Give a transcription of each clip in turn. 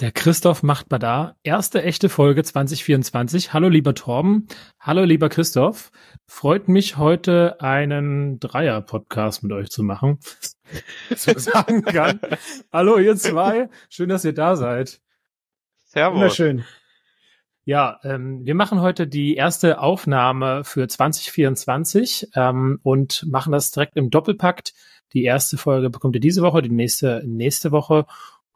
Der Christoph macht mal da. Erste echte Folge 2024. Hallo lieber Torben. Hallo lieber Christoph. Freut mich heute einen Dreier-Podcast mit euch zu machen. so sagen kann. Hallo ihr zwei. Schön, dass ihr da seid. Servus. Wunderschön. Ja, ähm, wir machen heute die erste Aufnahme für 2024 ähm, und machen das direkt im Doppelpakt. Die erste Folge bekommt ihr diese Woche, die nächste nächste Woche.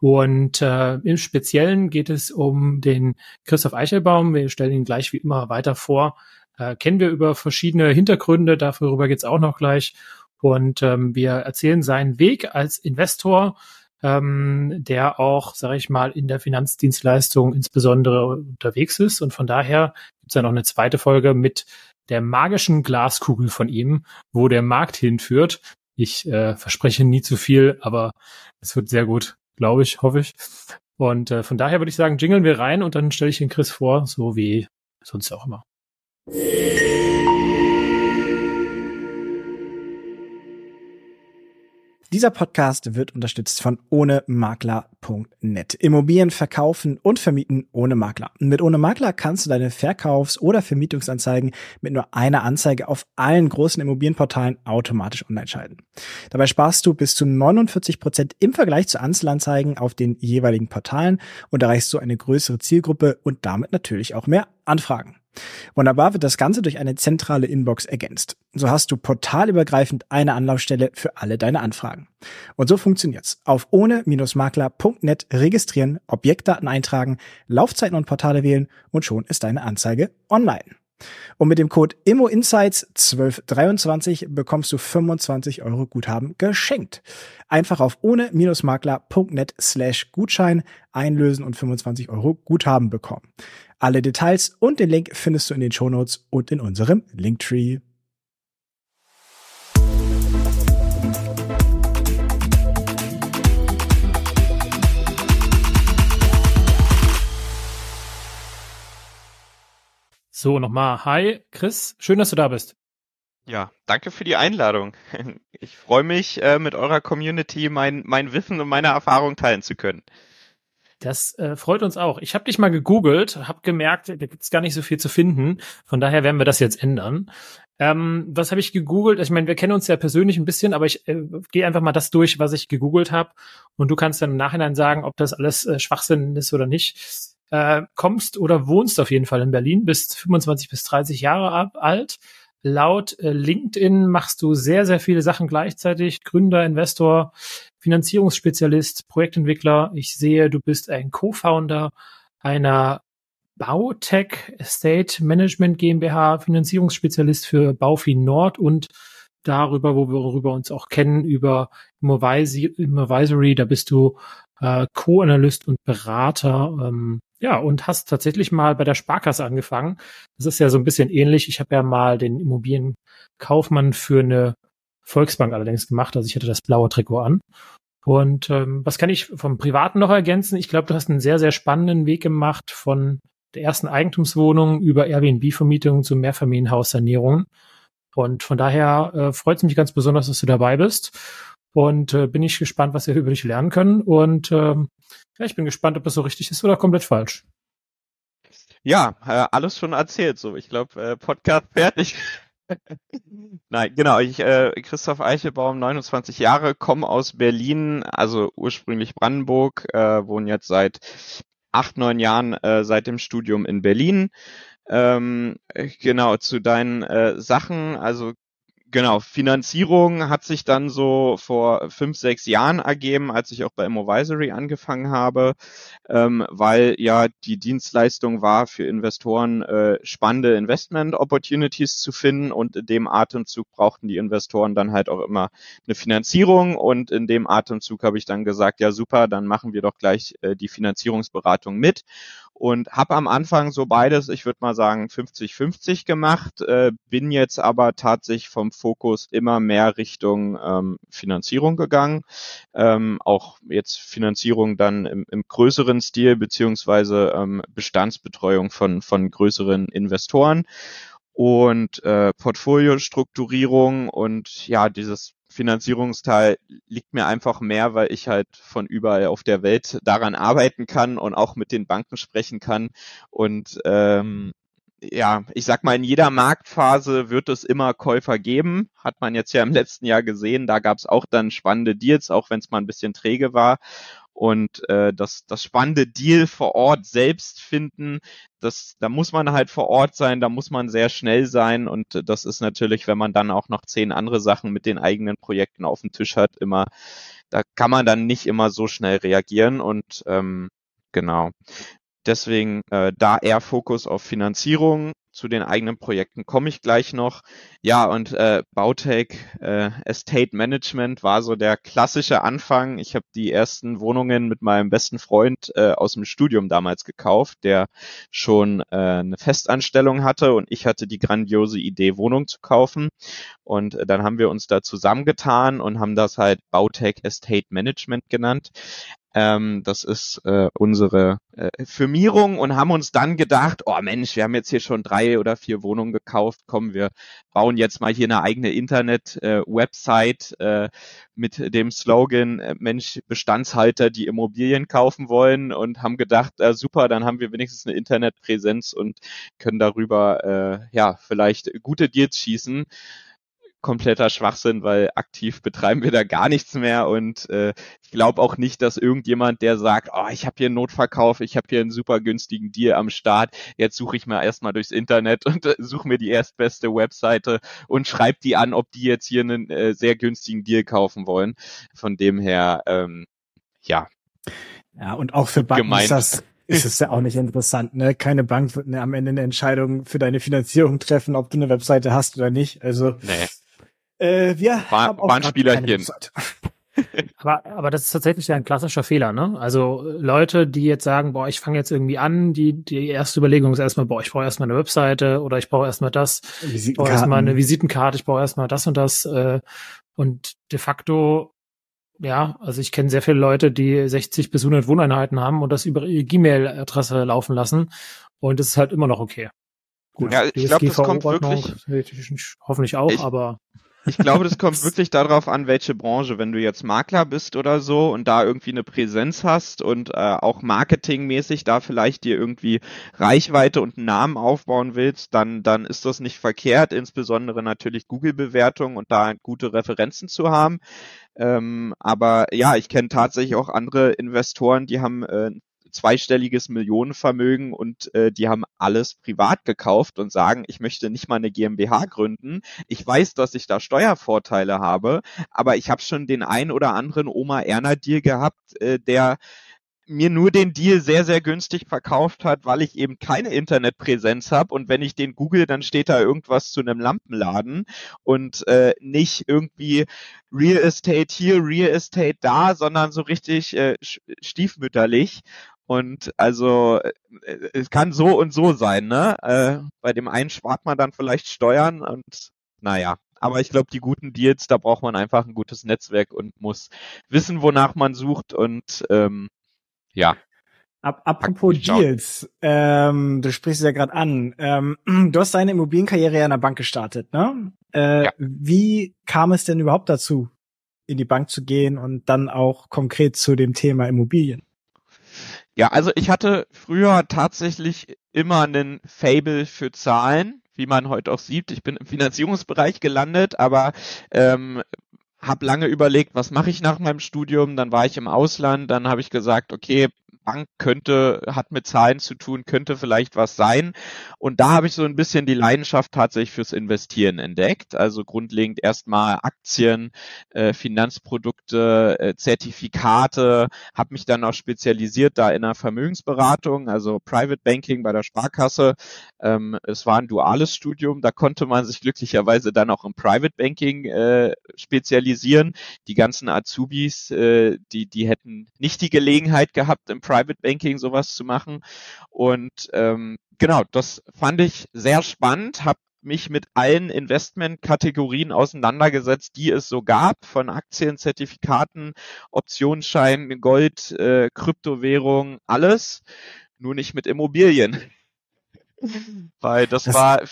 Und äh, im Speziellen geht es um den Christoph Eichelbaum. Wir stellen ihn gleich wie immer weiter vor. Äh, kennen wir über verschiedene Hintergründe, darüber geht's auch noch gleich. Und ähm, wir erzählen seinen Weg als Investor, ähm, der auch, sage ich mal, in der Finanzdienstleistung insbesondere unterwegs ist. Und von daher gibt's ja noch eine zweite Folge mit der magischen Glaskugel von ihm, wo der Markt hinführt. Ich äh, verspreche nie zu viel, aber es wird sehr gut glaube ich, hoffe ich. Und äh, von daher würde ich sagen, jingeln wir rein und dann stelle ich den Chris vor, so wie sonst auch immer. Dieser Podcast wird unterstützt von ohnemakler.net. Immobilien verkaufen und vermieten ohne Makler. Mit ohne Makler kannst du deine Verkaufs- oder Vermietungsanzeigen mit nur einer Anzeige auf allen großen Immobilienportalen automatisch online schalten. Dabei sparst du bis zu 49 Prozent im Vergleich zu Einzelanzeigen auf den jeweiligen Portalen und erreichst so eine größere Zielgruppe und damit natürlich auch mehr Anfragen. Wunderbar wird das Ganze durch eine zentrale Inbox ergänzt. So hast du portalübergreifend eine Anlaufstelle für alle deine Anfragen. Und so funktioniert's. Auf ohne-makler.net registrieren, Objektdaten eintragen, Laufzeiten und Portale wählen und schon ist deine Anzeige online. Und mit dem Code IMMOINSIGHTS1223 bekommst du 25 Euro Guthaben geschenkt. Einfach auf ohne-makler.net slash Gutschein einlösen und 25 Euro Guthaben bekommen. Alle Details und den Link findest du in den Shownotes und in unserem Linktree. So, nochmal. Hi, Chris. Schön, dass du da bist. Ja, danke für die Einladung. Ich freue mich, äh, mit eurer Community mein, mein Wissen und meine Erfahrung teilen zu können. Das äh, freut uns auch. Ich habe dich mal gegoogelt, habe gemerkt, da gibt's gar nicht so viel zu finden. Von daher werden wir das jetzt ändern. Ähm, was habe ich gegoogelt? Ich meine, wir kennen uns ja persönlich ein bisschen, aber ich äh, gehe einfach mal das durch, was ich gegoogelt habe. Und du kannst dann im Nachhinein sagen, ob das alles äh, Schwachsinn ist oder nicht. Äh, kommst oder wohnst auf jeden Fall in Berlin, bist 25 bis 30 Jahre alt, Laut äh, LinkedIn machst du sehr, sehr viele Sachen gleichzeitig. Gründer, Investor, Finanzierungsspezialist, Projektentwickler. Ich sehe, du bist ein Co-Founder einer Bautech Estate Management GmbH, Finanzierungsspezialist für Baufin Nord und darüber, wo wir worüber uns auch kennen, über Immovisory, da bist du äh, Co-Analyst und Berater. Ähm, ja, und hast tatsächlich mal bei der Sparkasse angefangen. Das ist ja so ein bisschen ähnlich. Ich habe ja mal den Immobilienkaufmann für eine Volksbank allerdings gemacht. Also ich hatte das blaue Trikot an. Und ähm, was kann ich vom Privaten noch ergänzen? Ich glaube, du hast einen sehr, sehr spannenden Weg gemacht von der ersten Eigentumswohnung über Airbnb-Vermietung zu Mehrfamilienhaussanierungen. Und von daher äh, freut es mich ganz besonders, dass du dabei bist. Und äh, bin ich gespannt, was wir über dich lernen können. Und ähm, ja, ich bin gespannt, ob das so richtig ist oder komplett falsch. Ja, äh, alles schon erzählt. So, ich glaube, äh, Podcast fertig. Nein, genau. Ich, äh, Christoph Eichelbaum, 29 Jahre, komme aus Berlin, also ursprünglich Brandenburg, äh, wohne jetzt seit acht, neun Jahren äh, seit dem Studium in Berlin. Ähm, genau, zu deinen äh, Sachen, also Genau, Finanzierung hat sich dann so vor fünf, sechs Jahren ergeben, als ich auch bei Immovisory angefangen habe, ähm, weil ja die Dienstleistung war für Investoren äh, spannende Investment Opportunities zu finden und in dem Atemzug brauchten die Investoren dann halt auch immer eine Finanzierung und in dem Atemzug habe ich dann gesagt, ja super, dann machen wir doch gleich äh, die Finanzierungsberatung mit und habe am Anfang so beides, ich würde mal sagen 50-50 gemacht, äh, bin jetzt aber tatsächlich vom Fokus immer mehr Richtung ähm, Finanzierung gegangen, ähm, auch jetzt Finanzierung dann im, im größeren Stil beziehungsweise ähm, Bestandsbetreuung von von größeren Investoren. Und äh, Portfoliostrukturierung und ja dieses Finanzierungsteil liegt mir einfach mehr, weil ich halt von überall auf der Welt daran arbeiten kann und auch mit den Banken sprechen kann. Und ähm, ja, ich sag mal, in jeder Marktphase wird es immer Käufer geben. Hat man jetzt ja im letzten Jahr gesehen. Da gab es auch dann spannende Deals, auch wenn es mal ein bisschen träge war. Und äh, das, das spannende Deal vor Ort selbst finden, das, da muss man halt vor Ort sein, da muss man sehr schnell sein. Und das ist natürlich, wenn man dann auch noch zehn andere Sachen mit den eigenen Projekten auf dem Tisch hat, immer, da kann man dann nicht immer so schnell reagieren. Und ähm, genau. Deswegen äh, da eher Fokus auf Finanzierung. Zu den eigenen Projekten komme ich gleich noch. Ja, und äh, Bautech äh, Estate Management war so der klassische Anfang. Ich habe die ersten Wohnungen mit meinem besten Freund äh, aus dem Studium damals gekauft, der schon äh, eine Festanstellung hatte und ich hatte die grandiose Idee, Wohnung zu kaufen. Und äh, dann haben wir uns da zusammengetan und haben das halt Bautech Estate Management genannt. Ähm, das ist äh, unsere äh, Firmierung und haben uns dann gedacht, oh Mensch, wir haben jetzt hier schon drei oder vier Wohnungen gekauft, komm, wir bauen jetzt mal hier eine eigene Internet-Website äh, äh, mit dem Slogan, äh, Mensch, Bestandshalter, die Immobilien kaufen wollen und haben gedacht, äh, super, dann haben wir wenigstens eine Internetpräsenz und können darüber äh, ja vielleicht gute Deals schießen kompletter Schwachsinn, weil aktiv betreiben wir da gar nichts mehr und äh, ich glaube auch nicht, dass irgendjemand, der sagt, oh, ich habe hier einen Notverkauf, ich habe hier einen super günstigen Deal am Start, jetzt suche ich mal erstmal durchs Internet und äh, suche mir die erstbeste Webseite und schreibe die an, ob die jetzt hier einen äh, sehr günstigen Deal kaufen wollen. Von dem her, ähm, ja. Ja, und auch für Banken ist das ist es ja auch nicht interessant. Ne? Keine Bank wird ne, am Ende eine Entscheidung für deine Finanzierung treffen, ob du eine Webseite hast oder nicht. Also nee. Äh, wir war, haben auch war ein Spielerchen. aber, aber das ist tatsächlich ein klassischer Fehler, ne? Also Leute, die jetzt sagen, boah, ich fange jetzt irgendwie an, die, die erste Überlegung ist erstmal, boah, ich brauche erstmal eine Webseite oder ich brauche erstmal das, ich brauche erstmal eine Visitenkarte, ich brauche erstmal das und das. Äh, und de facto, ja, also ich kenne sehr viele Leute, die 60 bis 100 Wohneinheiten haben und das über ihre Gmail-Adresse laufen lassen und es ist halt immer noch okay. Gut, ja, ich glaube, das kommt wirklich. Hoffentlich auch, ich, aber. Ich glaube, das kommt wirklich darauf an, welche Branche. Wenn du jetzt Makler bist oder so und da irgendwie eine Präsenz hast und äh, auch marketingmäßig da vielleicht dir irgendwie Reichweite und einen Namen aufbauen willst, dann, dann ist das nicht verkehrt, insbesondere natürlich Google-Bewertungen und da gute Referenzen zu haben. Ähm, aber ja, ich kenne tatsächlich auch andere Investoren, die haben äh, zweistelliges Millionenvermögen und äh, die haben alles privat gekauft und sagen, ich möchte nicht mal eine GmbH gründen. Ich weiß, dass ich da Steuervorteile habe, aber ich habe schon den ein oder anderen Oma Erna Deal gehabt, äh, der mir nur den Deal sehr, sehr günstig verkauft hat, weil ich eben keine Internetpräsenz habe und wenn ich den google, dann steht da irgendwas zu einem Lampenladen und äh, nicht irgendwie Real Estate hier, Real Estate da, sondern so richtig äh, stiefmütterlich. Und also äh, es kann so und so sein, ne? Äh, bei dem einen spart man dann vielleicht Steuern und naja. Aber ich glaube, die guten Deals, da braucht man einfach ein gutes Netzwerk und muss wissen, wonach man sucht und ähm, ja. Ab, apropos Deals, ähm, du sprichst es ja gerade an. Ähm, du hast deine Immobilienkarriere ja in der Bank gestartet, ne? Äh, ja. Wie kam es denn überhaupt dazu, in die Bank zu gehen und dann auch konkret zu dem Thema Immobilien? Ja, also ich hatte früher tatsächlich immer einen Fable für Zahlen, wie man heute auch sieht. Ich bin im Finanzierungsbereich gelandet, aber ähm, habe lange überlegt, was mache ich nach meinem Studium. Dann war ich im Ausland, dann habe ich gesagt, okay, Bank könnte, hat mit Zahlen zu tun, könnte vielleicht was sein. Und da habe ich so ein bisschen die Leidenschaft tatsächlich fürs Investieren entdeckt. Also grundlegend erstmal Aktien, äh, Finanzprodukte, äh, Zertifikate, habe mich dann auch spezialisiert da in der Vermögensberatung, also Private Banking bei der Sparkasse. Ähm, es war ein duales Studium, da konnte man sich glücklicherweise dann auch im Private Banking äh, spezialisieren. Die ganzen Azubis, äh, die, die hätten nicht die Gelegenheit gehabt, im Private Banking sowas zu machen. Und ähm, genau, das fand ich sehr spannend, habe mich mit allen Investmentkategorien auseinandergesetzt, die es so gab, von Aktien, Zertifikaten, Optionsscheinen, Gold, äh, Kryptowährung, alles, nur nicht mit Immobilien. Weil das, das war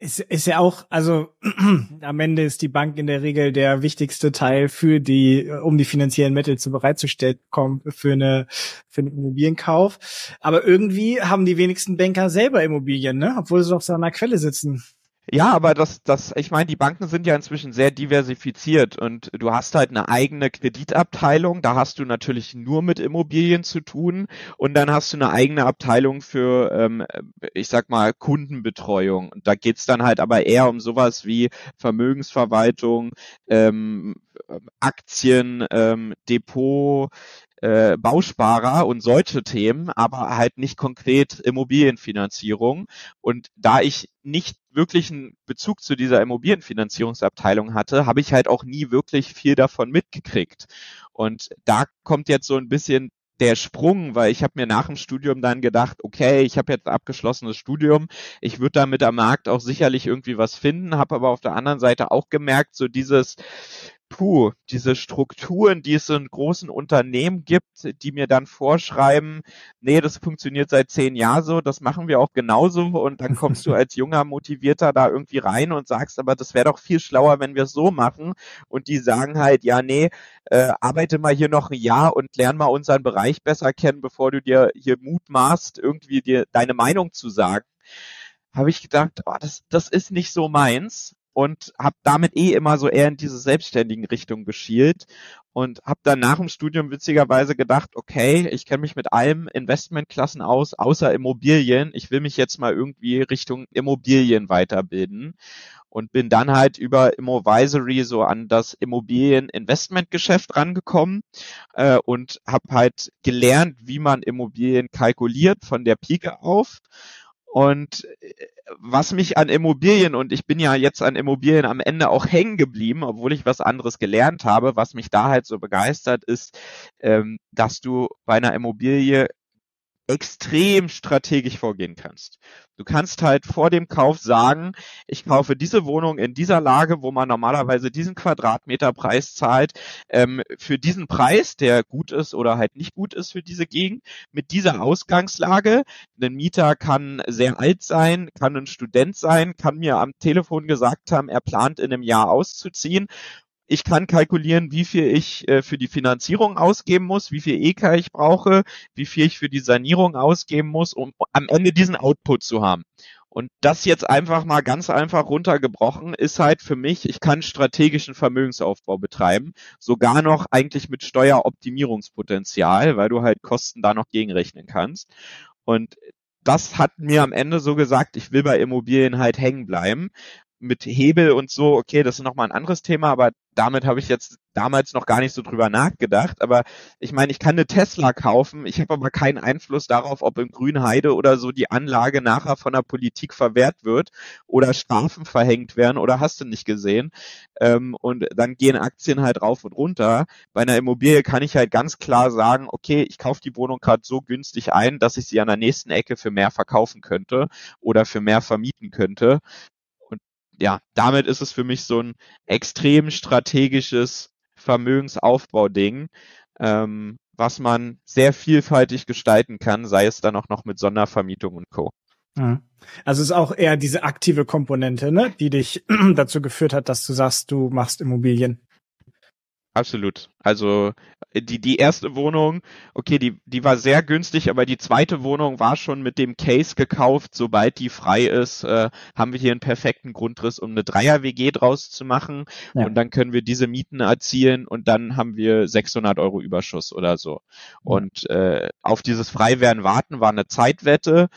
ist, ist ja auch, also am Ende ist die Bank in der Regel der wichtigste Teil für die, um die finanziellen Mittel zu bereitzustellen kommen für eine für einen Immobilienkauf. Aber irgendwie haben die wenigsten Banker selber Immobilien, ne? Obwohl sie doch so an der Quelle sitzen. Ja, aber das, das, ich meine, die Banken sind ja inzwischen sehr diversifiziert und du hast halt eine eigene Kreditabteilung, da hast du natürlich nur mit Immobilien zu tun und dann hast du eine eigene Abteilung für, ähm, ich sag mal, Kundenbetreuung. Und da geht's dann halt aber eher um sowas wie Vermögensverwaltung, ähm, Aktien, ähm, Depot, äh, Bausparer und solche Themen, aber halt nicht konkret Immobilienfinanzierung. Und da ich nicht wirklich einen Bezug zu dieser Immobilienfinanzierungsabteilung hatte, habe ich halt auch nie wirklich viel davon mitgekriegt. Und da kommt jetzt so ein bisschen der Sprung, weil ich habe mir nach dem Studium dann gedacht, okay, ich habe jetzt abgeschlossenes Studium, ich würde damit am Markt auch sicherlich irgendwie was finden, habe aber auf der anderen Seite auch gemerkt, so dieses puh, diese Strukturen, die es in großen Unternehmen gibt, die mir dann vorschreiben, nee, das funktioniert seit zehn Jahren so, das machen wir auch genauso. Und dann kommst du als junger Motivierter da irgendwie rein und sagst, aber das wäre doch viel schlauer, wenn wir es so machen. Und die sagen halt, ja, nee, äh, arbeite mal hier noch ein Jahr und lern mal unseren Bereich besser kennen, bevor du dir hier mutmaßt, irgendwie dir deine Meinung zu sagen. Habe ich gedacht, oh, das, das ist nicht so meins und habe damit eh immer so eher in diese selbstständigen Richtung geschielt und habe dann nach dem Studium witzigerweise gedacht, okay, ich kenne mich mit allem Investmentklassen aus, außer Immobilien. Ich will mich jetzt mal irgendwie Richtung Immobilien weiterbilden und bin dann halt über Immovisory so an das Immobilien-Investmentgeschäft rangekommen äh, und habe halt gelernt, wie man Immobilien kalkuliert von der Pike auf und äh, was mich an Immobilien, und ich bin ja jetzt an Immobilien am Ende auch hängen geblieben, obwohl ich was anderes gelernt habe, was mich da halt so begeistert, ist, ähm, dass du bei einer Immobilie extrem strategisch vorgehen kannst. Du kannst halt vor dem Kauf sagen, ich kaufe diese Wohnung in dieser Lage, wo man normalerweise diesen Quadratmeter Preis zahlt, ähm, für diesen Preis, der gut ist oder halt nicht gut ist für diese Gegend, mit dieser Ausgangslage. Ein Mieter kann sehr alt sein, kann ein Student sein, kann mir am Telefon gesagt haben, er plant in einem Jahr auszuziehen ich kann kalkulieren, wie viel ich äh, für die Finanzierung ausgeben muss, wie viel EK ich brauche, wie viel ich für die Sanierung ausgeben muss, um am Ende diesen Output zu haben. Und das jetzt einfach mal ganz einfach runtergebrochen ist halt für mich, ich kann strategischen Vermögensaufbau betreiben, sogar noch eigentlich mit Steueroptimierungspotenzial, weil du halt Kosten da noch gegenrechnen kannst. Und das hat mir am Ende so gesagt, ich will bei Immobilien halt hängen bleiben. Mit Hebel und so, okay, das ist nochmal ein anderes Thema, aber damit habe ich jetzt damals noch gar nicht so drüber nachgedacht. Aber ich meine, ich kann eine Tesla kaufen, ich habe aber keinen Einfluss darauf, ob in Grünheide oder so die Anlage nachher von der Politik verwehrt wird oder Strafen verhängt werden oder hast du nicht gesehen. Ähm, und dann gehen Aktien halt rauf und runter. Bei einer Immobilie kann ich halt ganz klar sagen, okay, ich kaufe die Wohnung gerade so günstig ein, dass ich sie an der nächsten Ecke für mehr verkaufen könnte oder für mehr vermieten könnte ja, damit ist es für mich so ein extrem strategisches Vermögensaufbauding, ähm, was man sehr vielfältig gestalten kann, sei es dann auch noch mit Sondervermietung und Co. Also es ist auch eher diese aktive Komponente, ne, die dich dazu geführt hat, dass du sagst, du machst Immobilien. Absolut. Also die, die erste Wohnung, okay, die, die war sehr günstig, aber die zweite Wohnung war schon mit dem Case gekauft. Sobald die frei ist, äh, haben wir hier einen perfekten Grundriss, um eine Dreier-WG draus zu machen. Ja. Und dann können wir diese Mieten erzielen und dann haben wir 600 Euro Überschuss oder so. Und äh, auf dieses Freiwerden warten war eine Zeitwette.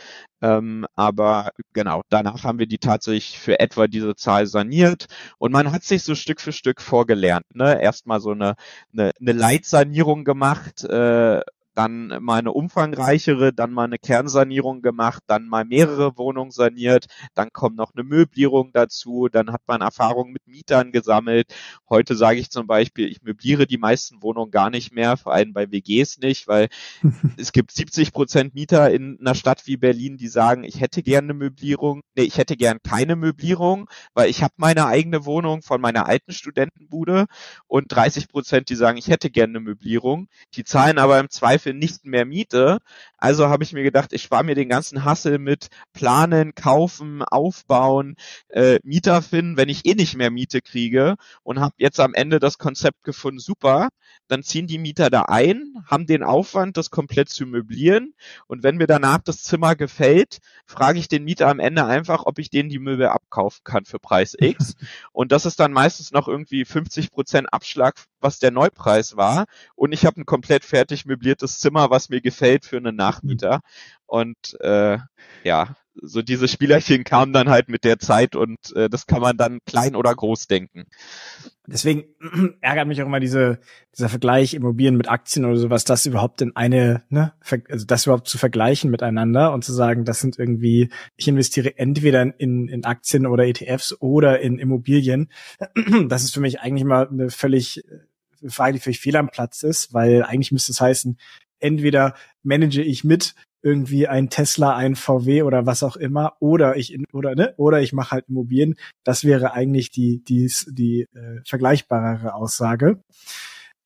Ähm, aber genau, danach haben wir die tatsächlich für etwa diese Zahl saniert und man hat sich so Stück für Stück vorgelernt. Ne? Erstmal so eine, eine, eine Leitsanierung gemacht, äh, dann mal eine umfangreichere, dann mal eine Kernsanierung gemacht, dann mal mehrere Wohnungen saniert, dann kommt noch eine Möblierung dazu, dann hat man Erfahrungen mit Mietern gesammelt. Heute sage ich zum Beispiel, ich möbliere die meisten Wohnungen gar nicht mehr, vor allem bei WGs nicht, weil es gibt 70 Prozent Mieter in einer Stadt wie Berlin, die sagen, ich hätte gerne eine Möblierung, nee, ich hätte gern keine Möblierung, weil ich habe meine eigene Wohnung von meiner alten Studentenbude und 30 Prozent, die sagen, ich hätte gerne eine Möblierung. Die zahlen aber im Zweifel Zweifel nicht mehr Miete, Also habe ich mir gedacht, ich spare mir den ganzen Hassel mit Planen, Kaufen, Aufbauen, äh, Mieter finden, wenn ich eh nicht mehr Miete kriege und habe jetzt am Ende das Konzept gefunden, super, dann ziehen die Mieter da ein, haben den Aufwand, das komplett zu möblieren und wenn mir danach das Zimmer gefällt, frage ich den Mieter am Ende einfach, ob ich denen die Möbel abkaufen kann für Preis X und das ist dann meistens noch irgendwie 50 Prozent Abschlag, was der Neupreis war und ich habe ein komplett fertig möbliertes Zimmer, was mir gefällt für einen Nachmieter und äh, ja, so diese Spielerchen kamen dann halt mit der Zeit und äh, das kann man dann klein oder groß denken. Deswegen ärgert mich auch immer diese, dieser Vergleich Immobilien mit Aktien oder sowas, das überhaupt in eine, ne, also das überhaupt zu vergleichen miteinander und zu sagen, das sind irgendwie, ich investiere entweder in, in Aktien oder ETFs oder in Immobilien. Das ist für mich eigentlich mal eine völlig Die völlig fehl am Platz ist, weil eigentlich müsste es heißen, entweder manage ich mit irgendwie ein Tesla, ein VW oder was auch immer, oder ich oder ne, oder ich mache halt Immobilien. Das wäre eigentlich die die die äh, vergleichbarere Aussage.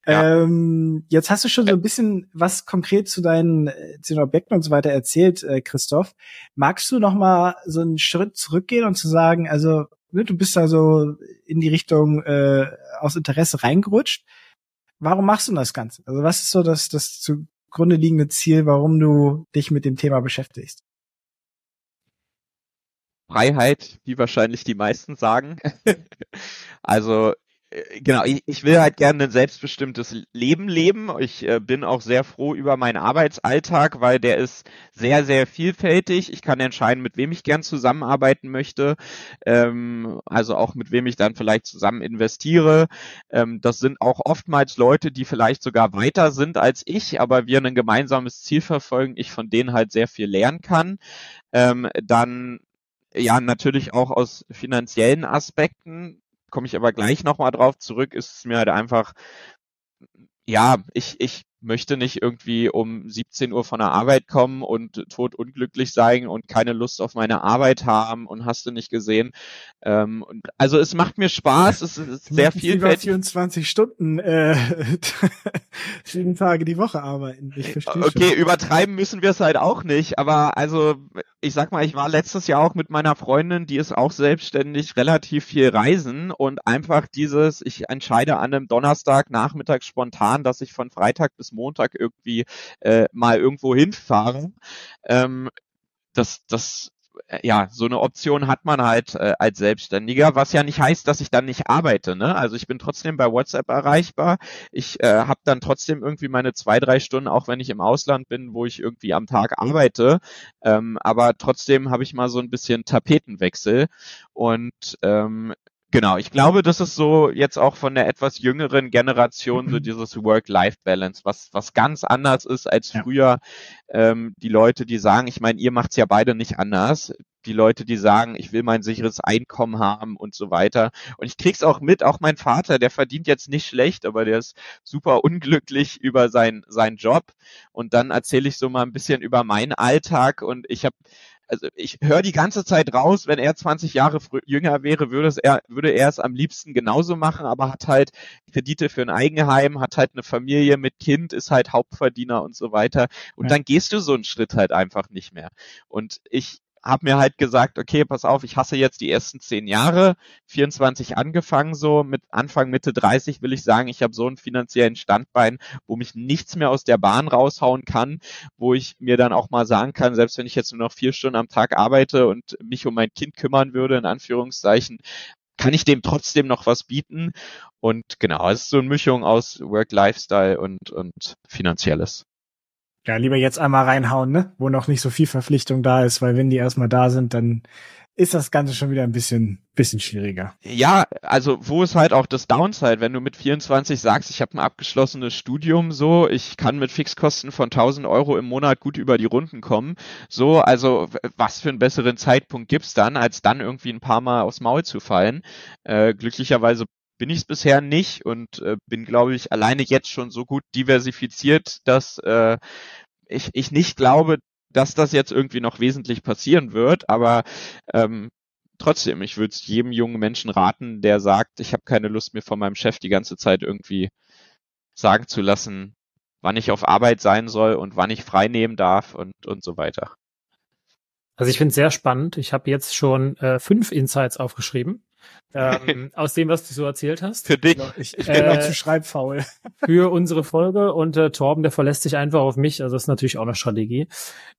Ja. Ähm, jetzt hast du schon so ein bisschen was konkret zu deinen, äh, zu den Objekten und so weiter erzählt, äh, Christoph. Magst du noch mal so einen Schritt zurückgehen und zu sagen, also ne, du bist da so in die Richtung äh, aus Interesse reingerutscht. Warum machst du das Ganze? Also was ist so das, das zu, zugrunde liegende Ziel, warum du dich mit dem Thema beschäftigst? Freiheit, wie wahrscheinlich die meisten sagen. also genau, ich, ich will halt gerne ein selbstbestimmtes Leben leben. Ich äh, bin auch sehr froh über meinen Arbeitsalltag, weil der ist sehr, sehr vielfältig. Ich kann entscheiden, mit wem ich gern zusammenarbeiten möchte, ähm, also auch mit wem ich dann vielleicht zusammen investiere. Ähm, das sind auch oftmals Leute, die vielleicht sogar weiter sind als ich, aber wir ein gemeinsames Ziel verfolgen, ich von denen halt sehr viel lernen kann. Ähm, dann ja, natürlich auch aus finanziellen Aspekten komme ich aber gleich nochmal drauf zurück, ist es mir halt einfach, ja, ich, ich möchte nicht irgendwie um 17 Uhr von der Arbeit kommen und tot unglücklich sein und keine Lust auf meine Arbeit haben und hast du nicht gesehen. Ähm, und also es macht mir Spaß, es ist sehr vielfältig. 24 Stunden, äh, sieben Tage die Woche arbeiten. Ich verstehe okay, schon. übertreiben müssen wir es halt auch nicht, aber also ich sag mal, ich war letztes Jahr auch mit meiner Freundin, die ist auch selbstständig, relativ viel reisen und einfach dieses, ich entscheide an einem Donnerstag Nachmittag spontan, dass ich von Freitag bis Montag irgendwie äh, mal irgendwo hinfahre. Ähm, das, das äh, ja, so eine Option hat man halt äh, als Selbstständiger, was ja nicht heißt, dass ich dann nicht arbeite. Ne? Also ich bin trotzdem bei WhatsApp erreichbar. Ich äh, habe dann trotzdem irgendwie meine zwei, drei Stunden, auch wenn ich im Ausland bin, wo ich irgendwie am Tag arbeite. Ähm, aber trotzdem habe ich mal so ein bisschen Tapetenwechsel. Und ähm, Genau, ich glaube, das ist so jetzt auch von der etwas jüngeren Generation so dieses Work-Life-Balance, was, was ganz anders ist als ja. früher. Ähm, die Leute, die sagen, ich meine, ihr macht's ja beide nicht anders. Die Leute, die sagen, ich will mein sicheres Einkommen haben und so weiter. Und ich krieg's auch mit, auch mein Vater, der verdient jetzt nicht schlecht, aber der ist super unglücklich über sein, seinen Job. Und dann erzähle ich so mal ein bisschen über meinen Alltag und ich habe also ich höre die ganze Zeit raus, wenn er 20 Jahre jünger wäre, würde, es er, würde er es am liebsten genauso machen, aber hat halt Kredite für ein Eigenheim, hat halt eine Familie mit Kind, ist halt Hauptverdiener und so weiter. Und ja. dann gehst du so einen Schritt halt einfach nicht mehr. Und ich habe mir halt gesagt, okay, pass auf, ich hasse jetzt die ersten zehn Jahre, 24 angefangen so, mit Anfang Mitte 30 will ich sagen, ich habe so einen finanziellen Standbein, wo mich nichts mehr aus der Bahn raushauen kann, wo ich mir dann auch mal sagen kann, selbst wenn ich jetzt nur noch vier Stunden am Tag arbeite und mich um mein Kind kümmern würde, in Anführungszeichen, kann ich dem trotzdem noch was bieten? Und genau, es ist so eine Mischung aus Work-Lifestyle und, und Finanzielles. Ja, lieber jetzt einmal reinhauen, ne? Wo noch nicht so viel Verpflichtung da ist, weil wenn die erstmal da sind, dann ist das Ganze schon wieder ein bisschen, bisschen schwieriger. Ja, also wo ist halt auch das Downside, wenn du mit 24 sagst, ich habe ein abgeschlossenes Studium, so, ich kann mit Fixkosten von 1000 Euro im Monat gut über die Runden kommen, so, also was für einen besseren Zeitpunkt gibt's dann, als dann irgendwie ein paar Mal aufs Maul zu fallen. Äh, glücklicherweise bin ich es bisher nicht und äh, bin, glaube ich, alleine jetzt schon so gut diversifiziert, dass äh, ich, ich nicht glaube, dass das jetzt irgendwie noch wesentlich passieren wird, aber ähm, trotzdem, ich würde es jedem jungen Menschen raten, der sagt, ich habe keine Lust mir von meinem Chef die ganze Zeit irgendwie sagen zu lassen, wann ich auf Arbeit sein soll und wann ich frei nehmen darf und, und so weiter. Also ich finde es sehr spannend. Ich habe jetzt schon äh, fünf Insights aufgeschrieben. Ähm, aus dem, was du so erzählt hast. Für dich. Ich, ich bin äh, noch zu schreibfaul. Für unsere Folge und äh, Torben, der verlässt sich einfach auf mich. Also das ist natürlich auch eine Strategie.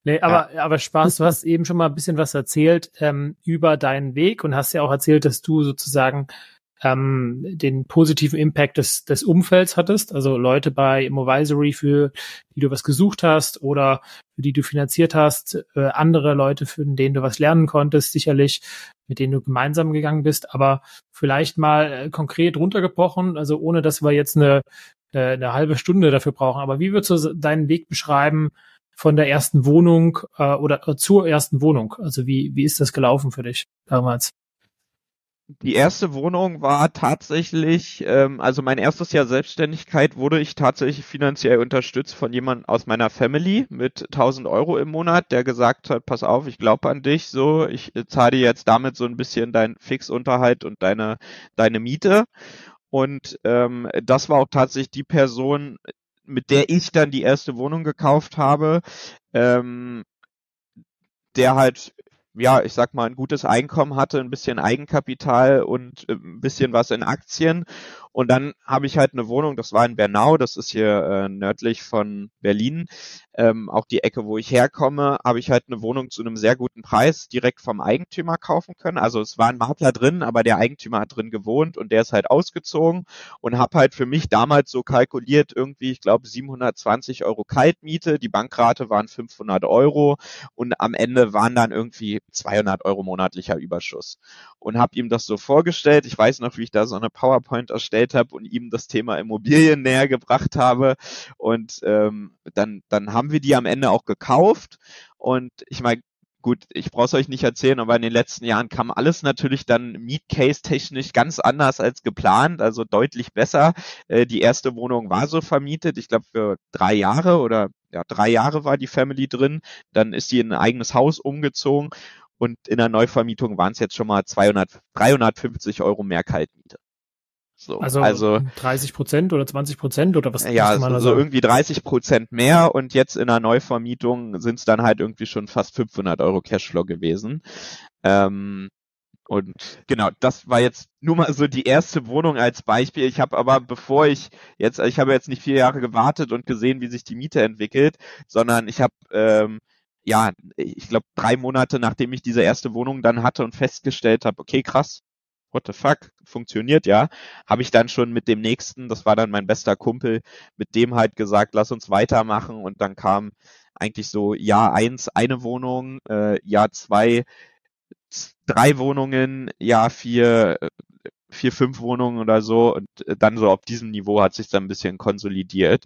Nee, aber, ja. aber Spaß, du hast eben schon mal ein bisschen was erzählt ähm, über deinen Weg und hast ja auch erzählt, dass du sozusagen ähm, den positiven Impact des, des Umfelds hattest, also Leute bei Immovisory, für die du was gesucht hast oder für die du finanziert hast, äh, andere Leute, für denen du was lernen konntest, sicherlich, mit denen du gemeinsam gegangen bist, aber vielleicht mal äh, konkret runtergebrochen, also ohne dass wir jetzt eine, äh, eine halbe Stunde dafür brauchen, aber wie würdest du deinen Weg beschreiben von der ersten Wohnung äh, oder äh, zur ersten Wohnung? Also wie, wie ist das gelaufen für dich damals? Die erste Wohnung war tatsächlich, ähm, also mein erstes Jahr Selbstständigkeit wurde ich tatsächlich finanziell unterstützt von jemandem aus meiner Family mit 1000 Euro im Monat, der gesagt hat, pass auf, ich glaube an dich, so, ich zahle dir jetzt damit so ein bisschen dein Fixunterhalt und deine, deine Miete. Und ähm, das war auch tatsächlich die Person, mit der ich dann die erste Wohnung gekauft habe. Ähm, der halt ja, ich sag mal, ein gutes Einkommen hatte, ein bisschen Eigenkapital und äh, ein bisschen was in Aktien und dann habe ich halt eine Wohnung, das war in Bernau, das ist hier äh, nördlich von Berlin, ähm, auch die Ecke, wo ich herkomme, habe ich halt eine Wohnung zu einem sehr guten Preis direkt vom Eigentümer kaufen können. Also es war ein Makler drin, aber der Eigentümer hat drin gewohnt und der ist halt ausgezogen und habe halt für mich damals so kalkuliert, irgendwie, ich glaube, 720 Euro Kaltmiete, die Bankrate waren 500 Euro und am Ende waren dann irgendwie 200 Euro monatlicher Überschuss und habe ihm das so vorgestellt. Ich weiß noch, wie ich da so eine PowerPoint erstellt vorgestellt habe und ihm das Thema Immobilien näher gebracht habe. Und ähm, dann, dann haben wir die am Ende auch gekauft. Und ich meine, gut, ich brauche es euch nicht erzählen, aber in den letzten Jahren kam alles natürlich dann Mietcase-technisch ganz anders als geplant, also deutlich besser. Äh, die erste Wohnung war so vermietet, ich glaube für drei Jahre oder ja, drei Jahre war die Family drin. Dann ist sie in ein eigenes Haus umgezogen und in der Neuvermietung waren es jetzt schon mal 200, 350 Euro mehr Kaltmiete. So, also, also 30 Prozent oder 20 Prozent oder was? Ja, man so, so irgendwie 30 Prozent mehr und jetzt in der Neuvermietung sind es dann halt irgendwie schon fast 500 Euro Cashflow gewesen. Ähm, und genau, das war jetzt nur mal so die erste Wohnung als Beispiel. Ich habe aber, bevor ich jetzt, ich habe jetzt nicht vier Jahre gewartet und gesehen, wie sich die Miete entwickelt, sondern ich habe ähm, ja, ich glaube, drei Monate nachdem ich diese erste Wohnung dann hatte und festgestellt habe, okay, krass, what the fuck, funktioniert ja, habe ich dann schon mit dem nächsten, das war dann mein bester Kumpel, mit dem halt gesagt, lass uns weitermachen und dann kam eigentlich so Jahr eins eine Wohnung, äh, Jahr zwei drei Wohnungen, Jahr vier vier, fünf Wohnungen oder so und äh, dann so auf diesem Niveau hat sich dann ein bisschen konsolidiert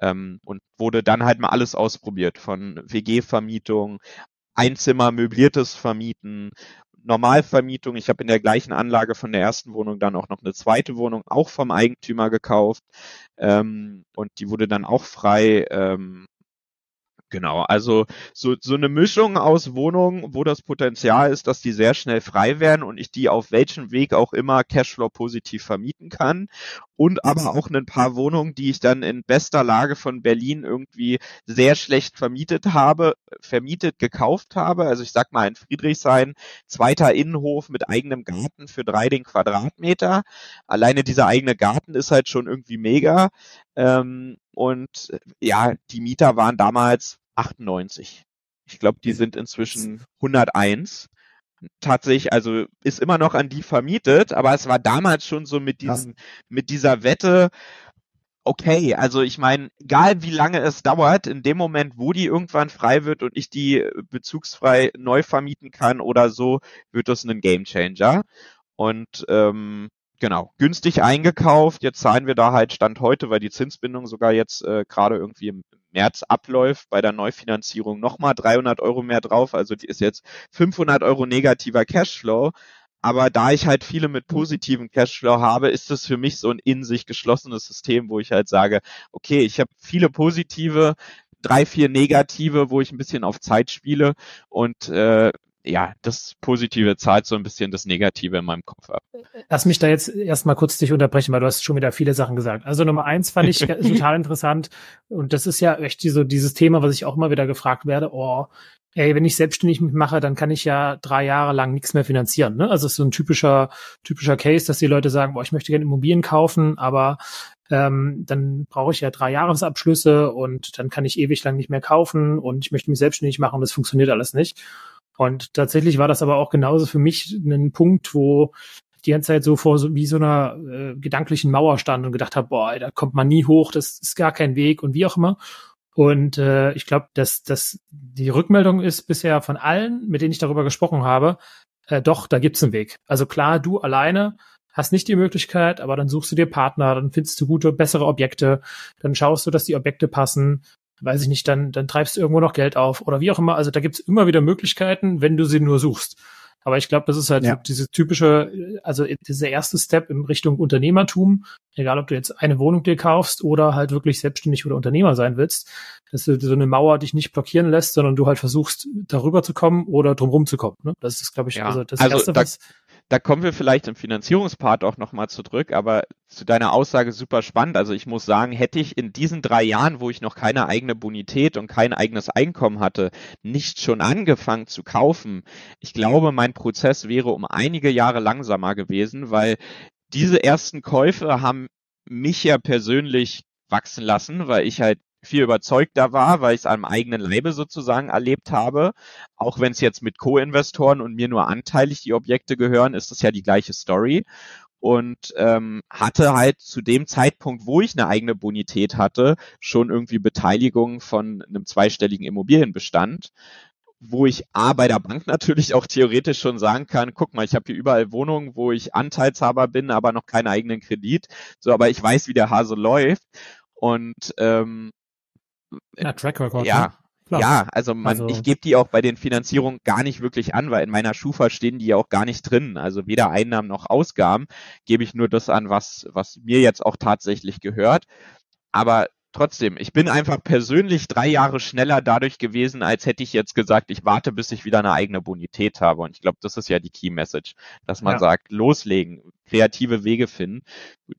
ähm, und wurde dann halt mal alles ausprobiert von WG-Vermietung, Einzimmer möbliertes Vermieten, Normalvermietung. Ich habe in der gleichen Anlage von der ersten Wohnung dann auch noch eine zweite Wohnung, auch vom Eigentümer gekauft. Ähm, und die wurde dann auch frei ähm, Genau, also so, so eine Mischung aus Wohnungen, wo das Potenzial ist, dass die sehr schnell frei werden und ich die auf welchem Weg auch immer Cashflow positiv vermieten kann. Und aber auch ein paar Wohnungen, die ich dann in bester Lage von Berlin irgendwie sehr schlecht vermietet habe, vermietet, gekauft habe. Also ich sag mal in Friedrichshain, zweiter Innenhof mit eigenem Garten für drei den Quadratmeter. Alleine dieser eigene Garten ist halt schon irgendwie mega. Ähm, und ja, die Mieter waren damals 98. Ich glaube, die sind inzwischen 101. Tatsächlich, also ist immer noch an die vermietet, aber es war damals schon so mit diesem, mit dieser Wette, okay, also ich meine, egal wie lange es dauert, in dem Moment, wo die irgendwann frei wird und ich die bezugsfrei neu vermieten kann oder so, wird das ein Gamechanger. Und ähm, genau, günstig eingekauft. Jetzt zahlen wir da halt Stand heute, weil die Zinsbindung sogar jetzt äh, gerade irgendwie im März abläuft, bei der Neufinanzierung nochmal 300 Euro mehr drauf. Also die ist jetzt 500 Euro negativer Cashflow. Aber da ich halt viele mit positiven Cashflow habe, ist das für mich so ein in sich geschlossenes System, wo ich halt sage, okay, ich habe viele positive, drei, vier negative, wo ich ein bisschen auf Zeit spiele und äh, ja, das Positive zahlt so ein bisschen das Negative in meinem Kopf ab. Lass mich da jetzt erstmal kurz dich unterbrechen, weil du hast schon wieder viele Sachen gesagt. Also Nummer eins fand ich total interessant und das ist ja echt so dieses Thema, was ich auch immer wieder gefragt werde. Oh, ey, wenn ich selbstständig mache, dann kann ich ja drei Jahre lang nichts mehr finanzieren. Ne? Also es ist so ein typischer typischer Case, dass die Leute sagen, boah, ich möchte gerne Immobilien kaufen, aber ähm, dann brauche ich ja drei Jahresabschlüsse und dann kann ich ewig lang nicht mehr kaufen und ich möchte mich selbstständig machen. Das funktioniert alles nicht. Und tatsächlich war das aber auch genauso für mich ein Punkt, wo die ganze Zeit so vor so, wie so einer äh, gedanklichen Mauer stand und gedacht habe, boah, da kommt man nie hoch, das ist gar kein Weg und wie auch immer. Und äh, ich glaube, dass, dass die Rückmeldung ist bisher von allen, mit denen ich darüber gesprochen habe, äh, doch, da gibt's einen Weg. Also klar, du alleine hast nicht die Möglichkeit, aber dann suchst du dir Partner, dann findest du gute, bessere Objekte, dann schaust du, dass die Objekte passen, weiß ich nicht, dann, dann treibst du irgendwo noch Geld auf oder wie auch immer. Also da gibt's immer wieder Möglichkeiten, wenn du sie nur suchst. Aber ich glaube, das ist halt ja. diese typische, also dieser erste Step in Richtung Unternehmertum, egal ob du jetzt eine Wohnung dir kaufst oder halt wirklich selbstständig oder Unternehmer sein willst, dass du so eine Mauer dich nicht blockieren lässt, sondern du halt versuchst, darüber zu kommen oder drumherum zu kommen. Ne? Das ist, glaube ich, ja. also das also Erste, da, was da kommen wir vielleicht im Finanzierungspart auch nochmal zurück, aber zu deiner Aussage super spannend. Also ich muss sagen, hätte ich in diesen drei Jahren, wo ich noch keine eigene Bonität und kein eigenes Einkommen hatte, nicht schon angefangen zu kaufen, ich glaube, mein Prozess wäre um einige Jahre langsamer gewesen, weil diese ersten Käufe haben mich ja persönlich wachsen lassen, weil ich halt viel überzeugter war, weil ich es am eigenen Leibe sozusagen erlebt habe. Auch wenn es jetzt mit Co-Investoren und mir nur anteilig die Objekte gehören, ist das ja die gleiche Story. Und ähm, hatte halt zu dem Zeitpunkt, wo ich eine eigene Bonität hatte, schon irgendwie Beteiligung von einem zweistelligen Immobilienbestand wo ich A bei der Bank natürlich auch theoretisch schon sagen kann, guck mal, ich habe hier überall Wohnungen, wo ich Anteilshaber bin, aber noch keinen eigenen Kredit. So, aber ich weiß, wie der Hase läuft. Und ähm, ja, Track Record. Ja, ne? ja, also man, also, ich gebe die auch bei den Finanzierungen gar nicht wirklich an, weil in meiner Schufa stehen die ja auch gar nicht drin. Also weder Einnahmen noch Ausgaben gebe ich nur das an, was, was mir jetzt auch tatsächlich gehört. Aber trotzdem, ich bin einfach persönlich drei Jahre schneller dadurch gewesen, als hätte ich jetzt gesagt, ich warte, bis ich wieder eine eigene Bonität habe. Und ich glaube, das ist ja die Key Message, dass man ja. sagt, loslegen, kreative Wege finden.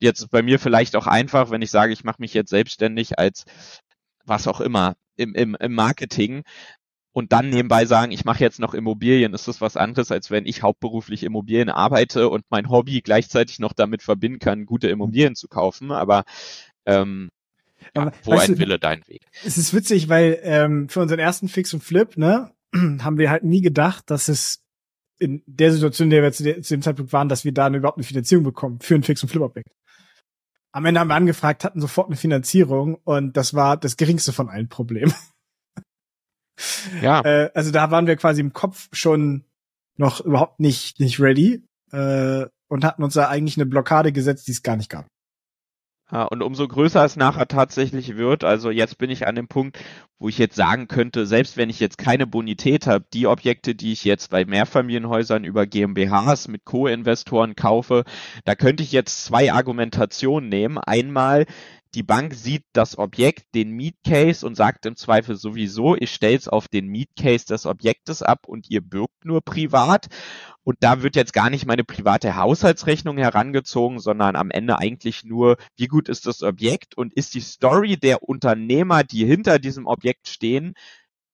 Jetzt ist bei mir vielleicht auch einfach, wenn ich sage, ich mache mich jetzt selbstständig als was auch immer im, im, im Marketing und dann nebenbei sagen, ich mache jetzt noch Immobilien, ist das was anderes, als wenn ich hauptberuflich Immobilien arbeite und mein Hobby gleichzeitig noch damit verbinden kann, gute Immobilien zu kaufen. Aber ähm, ja, wo ein du, Wille, dein Weg. Es ist witzig, weil ähm, für unseren ersten Fix und Flip, ne, haben wir halt nie gedacht, dass es in der Situation, in der wir zu, dem Zeitpunkt waren, dass wir da überhaupt eine Finanzierung bekommen für ein Fix und Flip Objekt. Am Ende haben wir angefragt, hatten sofort eine Finanzierung und das war das geringste von allen Problemen. Ja. Äh, also da waren wir quasi im Kopf schon noch überhaupt nicht nicht ready äh, und hatten uns da eigentlich eine Blockade gesetzt, die es gar nicht gab. Ja, und umso größer es nachher tatsächlich wird, also jetzt bin ich an dem Punkt, wo ich jetzt sagen könnte, selbst wenn ich jetzt keine Bonität habe, die Objekte, die ich jetzt bei Mehrfamilienhäusern über GmbHs mit Co-Investoren kaufe, da könnte ich jetzt zwei Argumentationen nehmen. Einmal, die Bank sieht das Objekt, den Meet Case und sagt im Zweifel sowieso, ich stelle es auf den Meet Case des Objektes ab und ihr bürgt nur privat. Und da wird jetzt gar nicht meine private Haushaltsrechnung herangezogen, sondern am Ende eigentlich nur, wie gut ist das Objekt und ist die Story der Unternehmer, die hinter diesem Objekt stehen,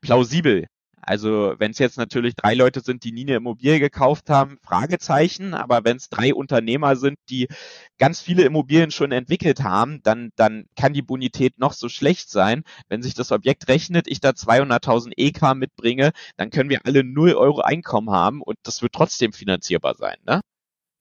plausibel. Also wenn es jetzt natürlich drei Leute sind, die nie eine Immobilie gekauft haben, Fragezeichen. Aber wenn es drei Unternehmer sind, die ganz viele Immobilien schon entwickelt haben, dann, dann kann die Bonität noch so schlecht sein. Wenn sich das Objekt rechnet, ich da 200.000 EK mitbringe, dann können wir alle 0 Euro Einkommen haben und das wird trotzdem finanzierbar sein. Ne?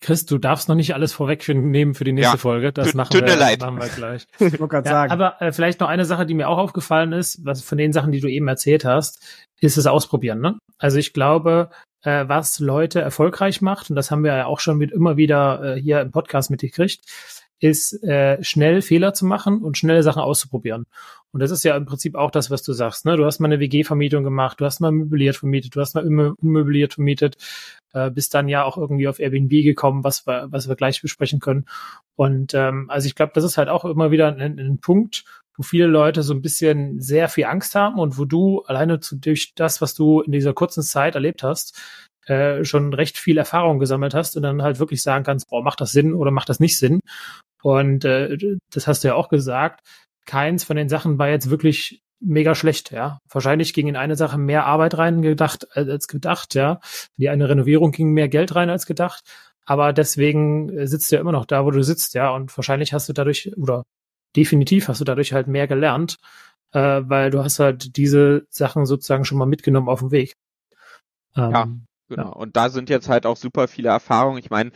Chris, du darfst noch nicht alles vorwegnehmen für die nächste ja, Folge. Das machen wir, leid. machen wir gleich. ich ja, sagen. Aber äh, vielleicht noch eine Sache, die mir auch aufgefallen ist, was von den Sachen, die du eben erzählt hast, ist es Ausprobieren. Ne? Also ich glaube, äh, was Leute erfolgreich macht, und das haben wir ja auch schon mit immer wieder äh, hier im Podcast mitgekriegt, ist äh, schnell Fehler zu machen und schnelle Sachen auszuprobieren. Und das ist ja im Prinzip auch das, was du sagst. Ne? Du hast mal eine WG-Vermietung gemacht, du hast mal möbliert vermietet, du hast mal unmöbliert vermietet, äh, bist dann ja auch irgendwie auf Airbnb gekommen, was wir, was wir gleich besprechen können. Und ähm, also ich glaube, das ist halt auch immer wieder ein, ein Punkt, wo viele Leute so ein bisschen sehr viel Angst haben und wo du alleine zu, durch das, was du in dieser kurzen Zeit erlebt hast, äh, schon recht viel Erfahrung gesammelt hast und dann halt wirklich sagen kannst, boah, macht das Sinn oder macht das nicht Sinn? Und äh, das hast du ja auch gesagt. Keins von den Sachen war jetzt wirklich mega schlecht, ja. Wahrscheinlich ging in eine Sache mehr Arbeit rein gedacht als gedacht, ja. Die eine Renovierung ging mehr Geld rein als gedacht. Aber deswegen äh, sitzt du ja immer noch da, wo du sitzt, ja. Und wahrscheinlich hast du dadurch, oder definitiv hast du dadurch halt mehr gelernt, äh, weil du hast halt diese Sachen sozusagen schon mal mitgenommen auf dem Weg. Ähm, ja, genau. Ja. Und da sind jetzt halt auch super viele Erfahrungen. Ich meine,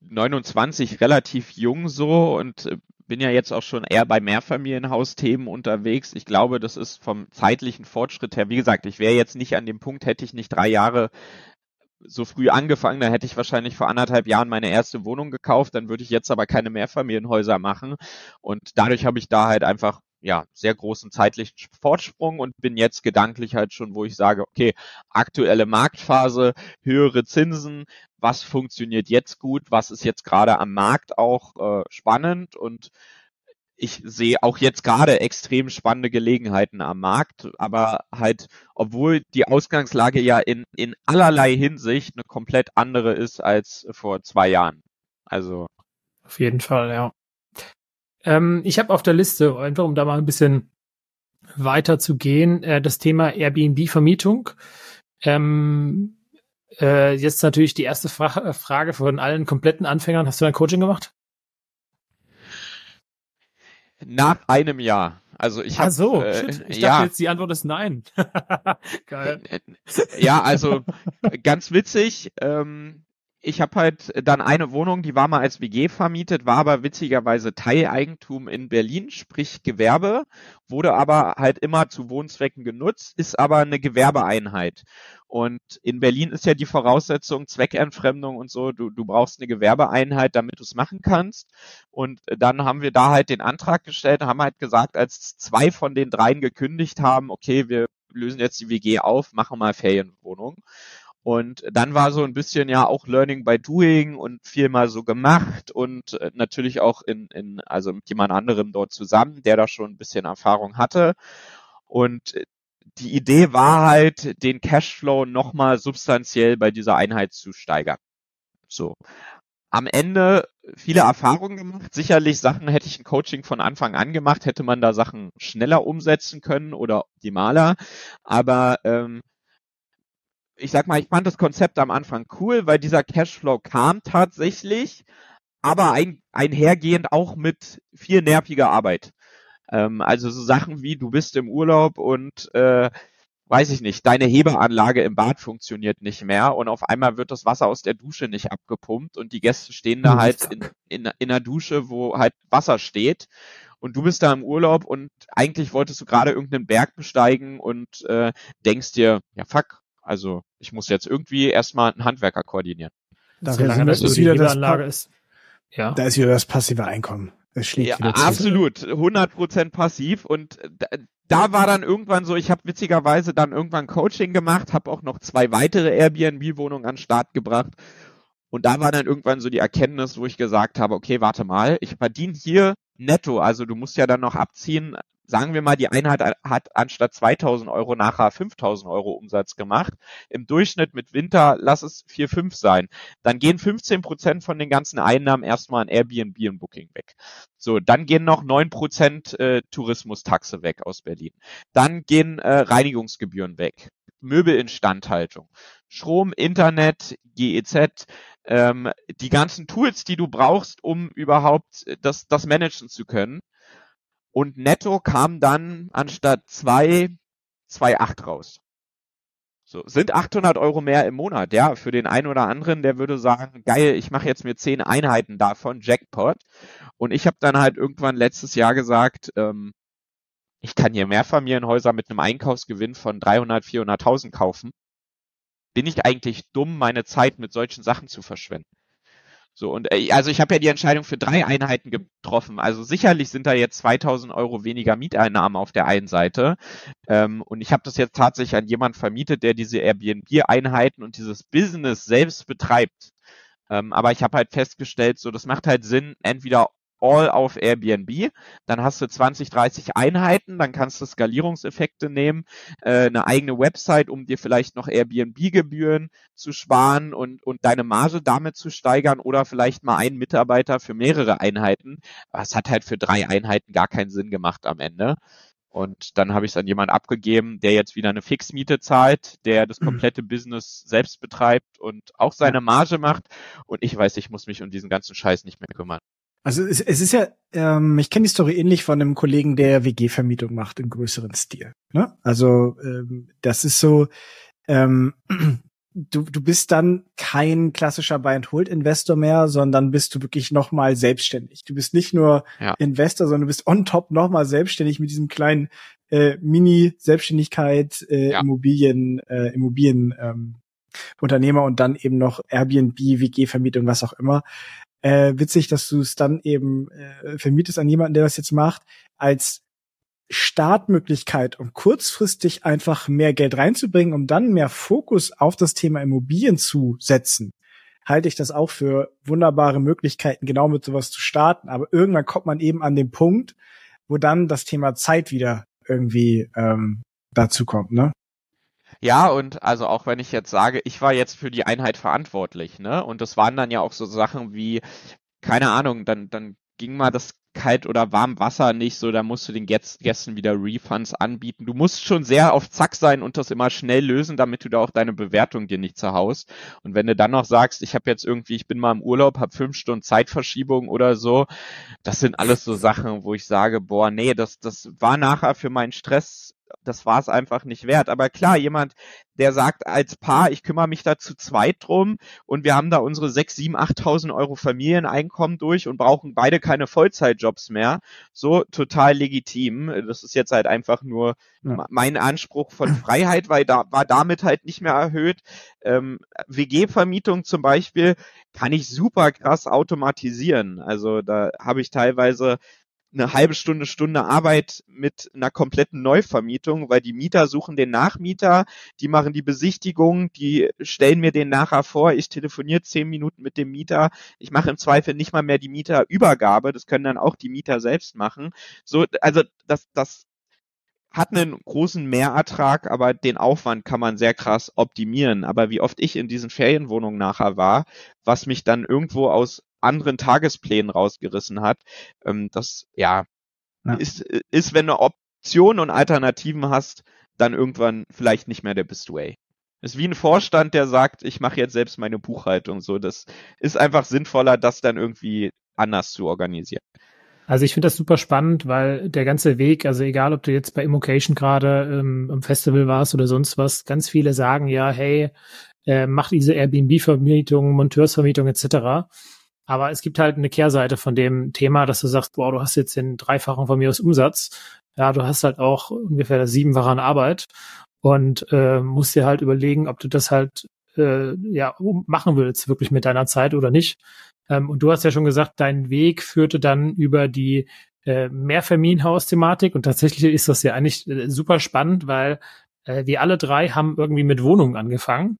29 relativ jung so und äh, bin ja jetzt auch schon eher bei Mehrfamilienhausthemen unterwegs. Ich glaube, das ist vom zeitlichen Fortschritt her, wie gesagt, ich wäre jetzt nicht an dem Punkt, hätte ich nicht drei Jahre so früh angefangen, da hätte ich wahrscheinlich vor anderthalb Jahren meine erste Wohnung gekauft, dann würde ich jetzt aber keine Mehrfamilienhäuser machen. Und dadurch habe ich da halt einfach ja, sehr großen zeitlichen Fortsprung und bin jetzt gedanklich halt schon, wo ich sage, okay, aktuelle Marktphase, höhere Zinsen, was funktioniert jetzt gut, was ist jetzt gerade am Markt auch äh, spannend und ich sehe auch jetzt gerade extrem spannende Gelegenheiten am Markt, aber halt, obwohl die Ausgangslage ja in, in allerlei Hinsicht eine komplett andere ist als vor zwei Jahren. Also. Auf jeden Fall, ja. Ähm, ich habe auf der Liste, einfach um da mal ein bisschen weiter zu gehen, äh, das Thema Airbnb-Vermietung. Ähm, äh, jetzt natürlich die erste Fra Frage von allen kompletten Anfängern. Hast du ein Coaching gemacht? Nach einem Jahr. Also ich habe. so, äh, shit. ich ja. dachte jetzt die Antwort ist nein. Geil. Ja, also ganz witzig. Ähm, ich habe halt dann eine Wohnung, die war mal als WG vermietet, war aber witzigerweise Teileigentum in Berlin, sprich Gewerbe, wurde aber halt immer zu Wohnzwecken genutzt, ist aber eine Gewerbeeinheit. Und in Berlin ist ja die Voraussetzung Zweckentfremdung und so, du, du brauchst eine Gewerbeeinheit, damit du es machen kannst. Und dann haben wir da halt den Antrag gestellt, haben halt gesagt, als zwei von den dreien gekündigt haben, okay, wir lösen jetzt die WG auf, machen mal Ferienwohnung. Und dann war so ein bisschen ja auch Learning by Doing und viel mal so gemacht und äh, natürlich auch in, in, also mit jemand anderem dort zusammen, der da schon ein bisschen Erfahrung hatte. Und äh, die Idee war halt, den Cashflow nochmal substanziell bei dieser Einheit zu steigern. So. Am Ende viele Erfahrungen gemacht. Sicherlich Sachen hätte ich ein Coaching von Anfang an gemacht, hätte man da Sachen schneller umsetzen können oder optimaler. Aber ähm, ich sag mal, ich fand das Konzept am Anfang cool, weil dieser Cashflow kam tatsächlich, aber ein, einhergehend auch mit viel nerviger Arbeit. Ähm, also so Sachen wie, du bist im Urlaub und äh, weiß ich nicht, deine Hebeanlage im Bad funktioniert nicht mehr und auf einmal wird das Wasser aus der Dusche nicht abgepumpt und die Gäste stehen da halt in, in, in einer Dusche, wo halt Wasser steht und du bist da im Urlaub und eigentlich wolltest du gerade irgendeinen Berg besteigen und äh, denkst dir, ja fuck, also ich muss jetzt irgendwie erstmal einen Handwerker koordinieren. Da Solange das ist wieder das Anlage ist. Ja. Da ist wieder das passive Einkommen. Es schlägt ja, absolut, 100% passiv und da, da war dann irgendwann so, ich habe witzigerweise dann irgendwann Coaching gemacht, habe auch noch zwei weitere Airbnb-Wohnungen an den Start gebracht und da war dann irgendwann so die Erkenntnis, wo ich gesagt habe, okay, warte mal, ich verdiene hier netto, also du musst ja dann noch abziehen sagen wir mal, die Einheit hat anstatt 2000 Euro nachher 5000 Euro Umsatz gemacht. Im Durchschnitt mit Winter lass es 4, 5 sein. Dann gehen 15 Prozent von den ganzen Einnahmen erstmal an Airbnb und Booking weg. So, dann gehen noch 9 Prozent äh, Tourismustaxe weg aus Berlin. Dann gehen äh, Reinigungsgebühren weg. Möbelinstandhaltung. Strom, Internet, GEZ, ähm, die ganzen Tools, die du brauchst, um überhaupt das, das managen zu können und netto kam dann anstatt zwei, zwei acht raus. So, sind 800 Euro mehr im Monat, ja, für den einen oder anderen, der würde sagen, geil, ich mache jetzt mir zehn Einheiten davon, Jackpot. Und ich habe dann halt irgendwann letztes Jahr gesagt, ähm, ich kann hier Mehrfamilienhäuser mit einem Einkaufsgewinn von 300, 400.000 kaufen. Bin ich eigentlich dumm, meine Zeit mit solchen Sachen zu verschwenden? So, und äh, also ich habe ja die Entscheidung für drei Einheiten getroffen. Also sicherlich sind da jetzt 2000 Euro weniger Mieteinnahmen auf der einen Seite. Ähm, und ich habe das jetzt tatsächlich an jemand vermietet, der diese Airbnb-Einheiten und dieses Business selbst betreibt. Ähm, aber ich habe halt festgestellt, so das macht halt Sinn, entweder all auf Airbnb. Dann hast du 20, 30 Einheiten, dann kannst du Skalierungseffekte nehmen, äh, eine eigene Website, um dir vielleicht noch Airbnb-Gebühren zu sparen und, und deine Marge damit zu steigern oder vielleicht mal einen Mitarbeiter für mehrere Einheiten. Aber es hat halt für drei Einheiten gar keinen Sinn gemacht am Ende. Und dann habe ich es an jemand abgegeben, der jetzt wieder eine Fixmiete zahlt, der das komplette. Business selbst betreibt und auch seine Marge macht. Und ich weiß, ich muss mich um diesen ganzen Scheiß nicht mehr kümmern. Also es, es ist ja, ähm, ich kenne die Story ähnlich von einem Kollegen, der WG-Vermietung macht im größeren Stil. Ne? Also ähm, das ist so, ähm, du, du bist dann kein klassischer Buy-and-Hold-Investor mehr, sondern bist du wirklich nochmal selbstständig. Du bist nicht nur ja. Investor, sondern du bist on top nochmal selbstständig mit diesem kleinen äh, Mini-Selbstständigkeit, äh, ja. Immobilien, äh, Immobilien ähm, Unternehmer und dann eben noch Airbnb, WG-Vermietung, was auch immer. Äh, witzig, dass du es dann eben äh, vermietest an jemanden, der das jetzt macht, als Startmöglichkeit, um kurzfristig einfach mehr Geld reinzubringen, um dann mehr Fokus auf das Thema Immobilien zu setzen, halte ich das auch für wunderbare Möglichkeiten, genau mit sowas zu starten. Aber irgendwann kommt man eben an den Punkt, wo dann das Thema Zeit wieder irgendwie ähm, dazu kommt, ne? Ja, und also auch wenn ich jetzt sage, ich war jetzt für die Einheit verantwortlich, ne? Und das waren dann ja auch so Sachen wie, keine Ahnung, dann, dann ging mal das kalt oder warm Wasser nicht, so da musst du den Gästen wieder Refunds anbieten. Du musst schon sehr auf Zack sein und das immer schnell lösen, damit du da auch deine Bewertung dir nicht zerhaust. Und wenn du dann noch sagst, ich habe jetzt irgendwie, ich bin mal im Urlaub, habe fünf Stunden Zeitverschiebung oder so, das sind alles so Sachen, wo ich sage, boah, nee, das, das war nachher für meinen Stress das war es einfach nicht wert. Aber klar, jemand, der sagt als Paar, ich kümmere mich da zu zweit drum und wir haben da unsere sechs, sieben, achttausend Euro Familieneinkommen durch und brauchen beide keine Vollzeitjobs mehr. So total legitim. Das ist jetzt halt einfach nur ja. mein Anspruch von Freiheit, weil da war damit halt nicht mehr erhöht. Ähm, WG-Vermietung zum Beispiel kann ich super krass automatisieren. Also da habe ich teilweise eine halbe Stunde, Stunde Arbeit mit einer kompletten Neuvermietung, weil die Mieter suchen den Nachmieter, die machen die Besichtigung, die stellen mir den nachher vor, ich telefoniere zehn Minuten mit dem Mieter, ich mache im Zweifel nicht mal mehr die Mieterübergabe, das können dann auch die Mieter selbst machen. So, also das, das hat einen großen Mehrertrag, aber den Aufwand kann man sehr krass optimieren. Aber wie oft ich in diesen Ferienwohnungen nachher war, was mich dann irgendwo aus anderen Tagesplänen rausgerissen hat. Ähm, das ja, ja, Ist, ist, wenn du Optionen und Alternativen hast, dann irgendwann vielleicht nicht mehr der Best Way. Ist wie ein Vorstand, der sagt, ich mache jetzt selbst meine Buchhaltung. So, das ist einfach sinnvoller, das dann irgendwie anders zu organisieren. Also ich finde das super spannend, weil der ganze Weg, also egal ob du jetzt bei Immocation gerade ähm, im Festival warst oder sonst was, ganz viele sagen ja, hey, äh, mach diese Airbnb-Vermietung, Monteursvermietung etc. Aber es gibt halt eine Kehrseite von dem Thema, dass du sagst, boah, du hast jetzt den dreifachen von mir aus Umsatz. Ja, du hast halt auch ungefähr siebenfache an Arbeit und äh, musst dir halt überlegen, ob du das halt äh, ja machen willst, wirklich mit deiner Zeit oder nicht. Ähm, und du hast ja schon gesagt, dein Weg führte dann über die äh, Mehrfamilienhaus-Thematik und tatsächlich ist das ja eigentlich äh, super spannend, weil äh, wir alle drei haben irgendwie mit Wohnungen angefangen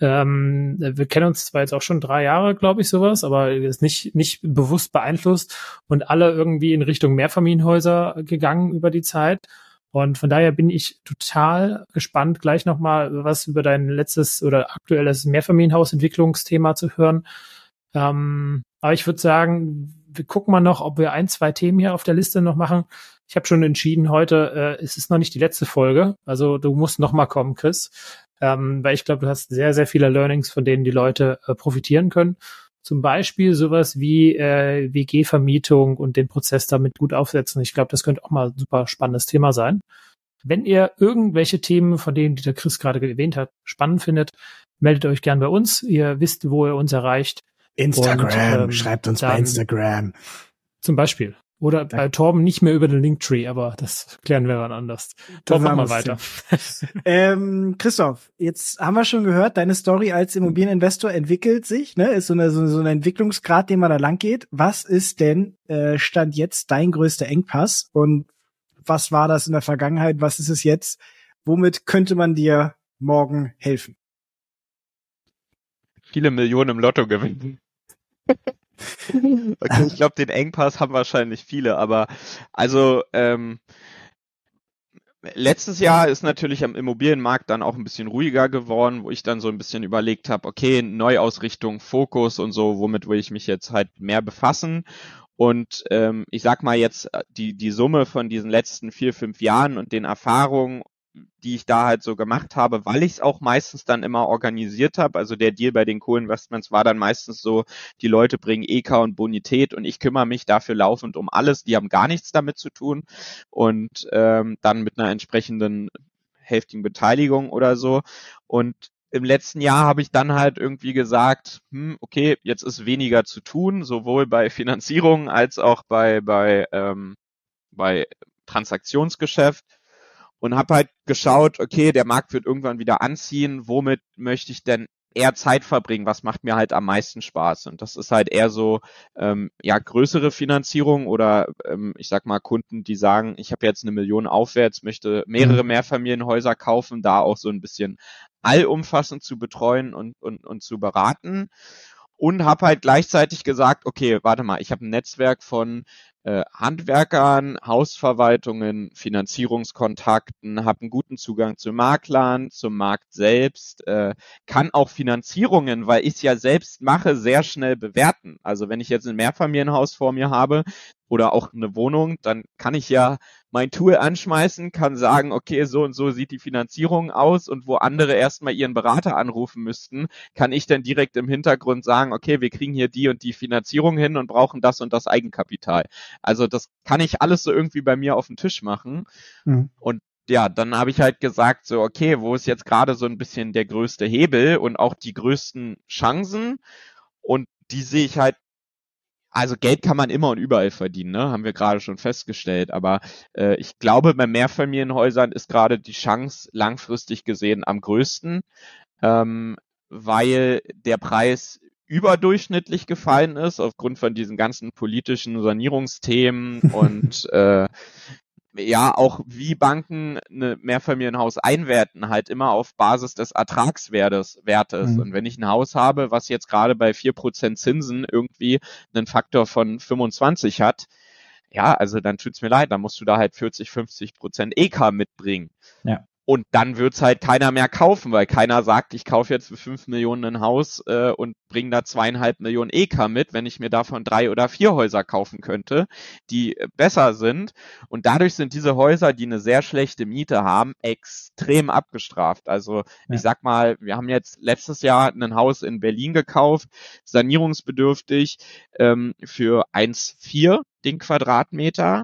ähm, wir kennen uns zwar jetzt auch schon drei Jahre, glaube ich, sowas, aber ist nicht, nicht bewusst beeinflusst und alle irgendwie in Richtung Mehrfamilienhäuser gegangen über die Zeit. Und von daher bin ich total gespannt, gleich nochmal was über dein letztes oder aktuelles Mehrfamilienhausentwicklungsthema zu hören. Ähm, aber ich würde sagen, wir gucken mal noch, ob wir ein, zwei Themen hier auf der Liste noch machen. Ich habe schon entschieden, heute äh, es ist noch nicht die letzte Folge. Also du musst noch mal kommen, Chris ähm, weil ich glaube, du hast sehr, sehr viele Learnings, von denen die Leute äh, profitieren können. Zum Beispiel sowas wie äh, WG-Vermietung und den Prozess damit gut aufsetzen. Ich glaube, das könnte auch mal ein super spannendes Thema sein. Wenn ihr irgendwelche Themen, von denen die der Chris gerade erwähnt hat, spannend findet, meldet euch gern bei uns. Ihr wisst, wo ihr uns erreicht. Instagram, und, ähm, schreibt uns bei Instagram. Zum Beispiel. Oder bei Torben nicht mehr über den Linktree, aber das klären wir dann anders. Torben, mach mal weiter. ähm, Christoph, jetzt haben wir schon gehört, deine Story als Immobilieninvestor entwickelt sich, ne? Ist so eine, so, so ein Entwicklungsgrad, den man da lang geht. Was ist denn äh, Stand jetzt dein größter Engpass? Und was war das in der Vergangenheit? Was ist es jetzt? Womit könnte man dir morgen helfen? Viele Millionen im Lotto gewinnen. okay, ich glaube, den Engpass haben wahrscheinlich viele, aber also ähm, letztes Jahr ist natürlich am Immobilienmarkt dann auch ein bisschen ruhiger geworden, wo ich dann so ein bisschen überlegt habe, okay, Neuausrichtung, Fokus und so, womit will ich mich jetzt halt mehr befassen. Und ähm, ich sag mal jetzt äh, die die Summe von diesen letzten vier fünf Jahren und den Erfahrungen die ich da halt so gemacht habe, weil ich es auch meistens dann immer organisiert habe. Also der Deal bei den Co-Investments war dann meistens so, die Leute bringen EK und Bonität und ich kümmere mich dafür laufend um alles. Die haben gar nichts damit zu tun und ähm, dann mit einer entsprechenden heftigen Beteiligung oder so. Und im letzten Jahr habe ich dann halt irgendwie gesagt, hm, okay, jetzt ist weniger zu tun, sowohl bei Finanzierung als auch bei bei ähm, bei Transaktionsgeschäft und habe halt geschaut, okay, der Markt wird irgendwann wieder anziehen, womit möchte ich denn eher Zeit verbringen, was macht mir halt am meisten Spaß. Und das ist halt eher so, ähm, ja, größere Finanzierung oder ähm, ich sag mal Kunden, die sagen, ich habe jetzt eine Million aufwärts, möchte mehrere mhm. Mehrfamilienhäuser kaufen, da auch so ein bisschen allumfassend zu betreuen und, und, und zu beraten. Und habe halt gleichzeitig gesagt, okay, warte mal, ich habe ein Netzwerk von äh, Handwerkern, Hausverwaltungen, Finanzierungskontakten, habe einen guten Zugang zu Maklern, zum Markt selbst, äh, kann auch Finanzierungen, weil ich es ja selbst mache, sehr schnell bewerten. Also wenn ich jetzt ein Mehrfamilienhaus vor mir habe, oder auch eine Wohnung, dann kann ich ja mein Tool anschmeißen, kann sagen, okay, so und so sieht die Finanzierung aus und wo andere erstmal ihren Berater anrufen müssten, kann ich dann direkt im Hintergrund sagen, okay, wir kriegen hier die und die Finanzierung hin und brauchen das und das Eigenkapital. Also das kann ich alles so irgendwie bei mir auf den Tisch machen. Mhm. Und ja, dann habe ich halt gesagt, so, okay, wo ist jetzt gerade so ein bisschen der größte Hebel und auch die größten Chancen? Und die sehe ich halt also Geld kann man immer und überall verdienen, ne? haben wir gerade schon festgestellt. Aber äh, ich glaube, bei Mehrfamilienhäusern ist gerade die Chance langfristig gesehen am größten, ähm, weil der Preis überdurchschnittlich gefallen ist aufgrund von diesen ganzen politischen Sanierungsthemen und äh, ja auch wie Banken eine Mehrfamilienhaus einwerten, halt immer auf Basis des Ertragswertes Wertes. Mhm. Und wenn ich ein Haus habe, was jetzt gerade bei vier Prozent Zinsen irgendwie einen Faktor von 25 hat, ja, also dann tut's mir leid, dann musst du da halt 40, 50 Prozent EK mitbringen. Ja. Und dann wird's halt keiner mehr kaufen, weil keiner sagt, ich kaufe jetzt für fünf Millionen ein Haus äh, und bringe da zweieinhalb Millionen EK mit, wenn ich mir davon drei oder vier Häuser kaufen könnte, die äh, besser sind. Und dadurch sind diese Häuser, die eine sehr schlechte Miete haben, extrem abgestraft. Also ja. ich sag mal, wir haben jetzt letztes Jahr ein Haus in Berlin gekauft, sanierungsbedürftig ähm, für 1,4 den Quadratmeter,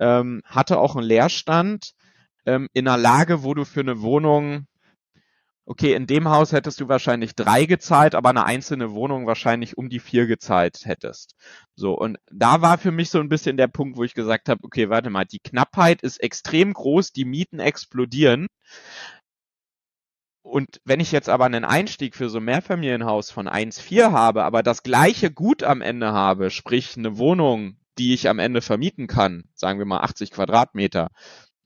ähm, hatte auch einen Leerstand ähm, in einer Lage, wo du für eine Wohnung, okay, in dem Haus hättest du wahrscheinlich drei gezahlt, aber eine einzelne Wohnung wahrscheinlich um die vier gezahlt hättest. So, und da war für mich so ein bisschen der Punkt, wo ich gesagt habe, okay, warte mal, die Knappheit ist extrem groß, die Mieten explodieren. Und wenn ich jetzt aber einen Einstieg für so ein Mehrfamilienhaus von 1,4 habe, aber das gleiche Gut am Ende habe, sprich eine Wohnung, die ich am Ende vermieten kann, sagen wir mal 80 Quadratmeter,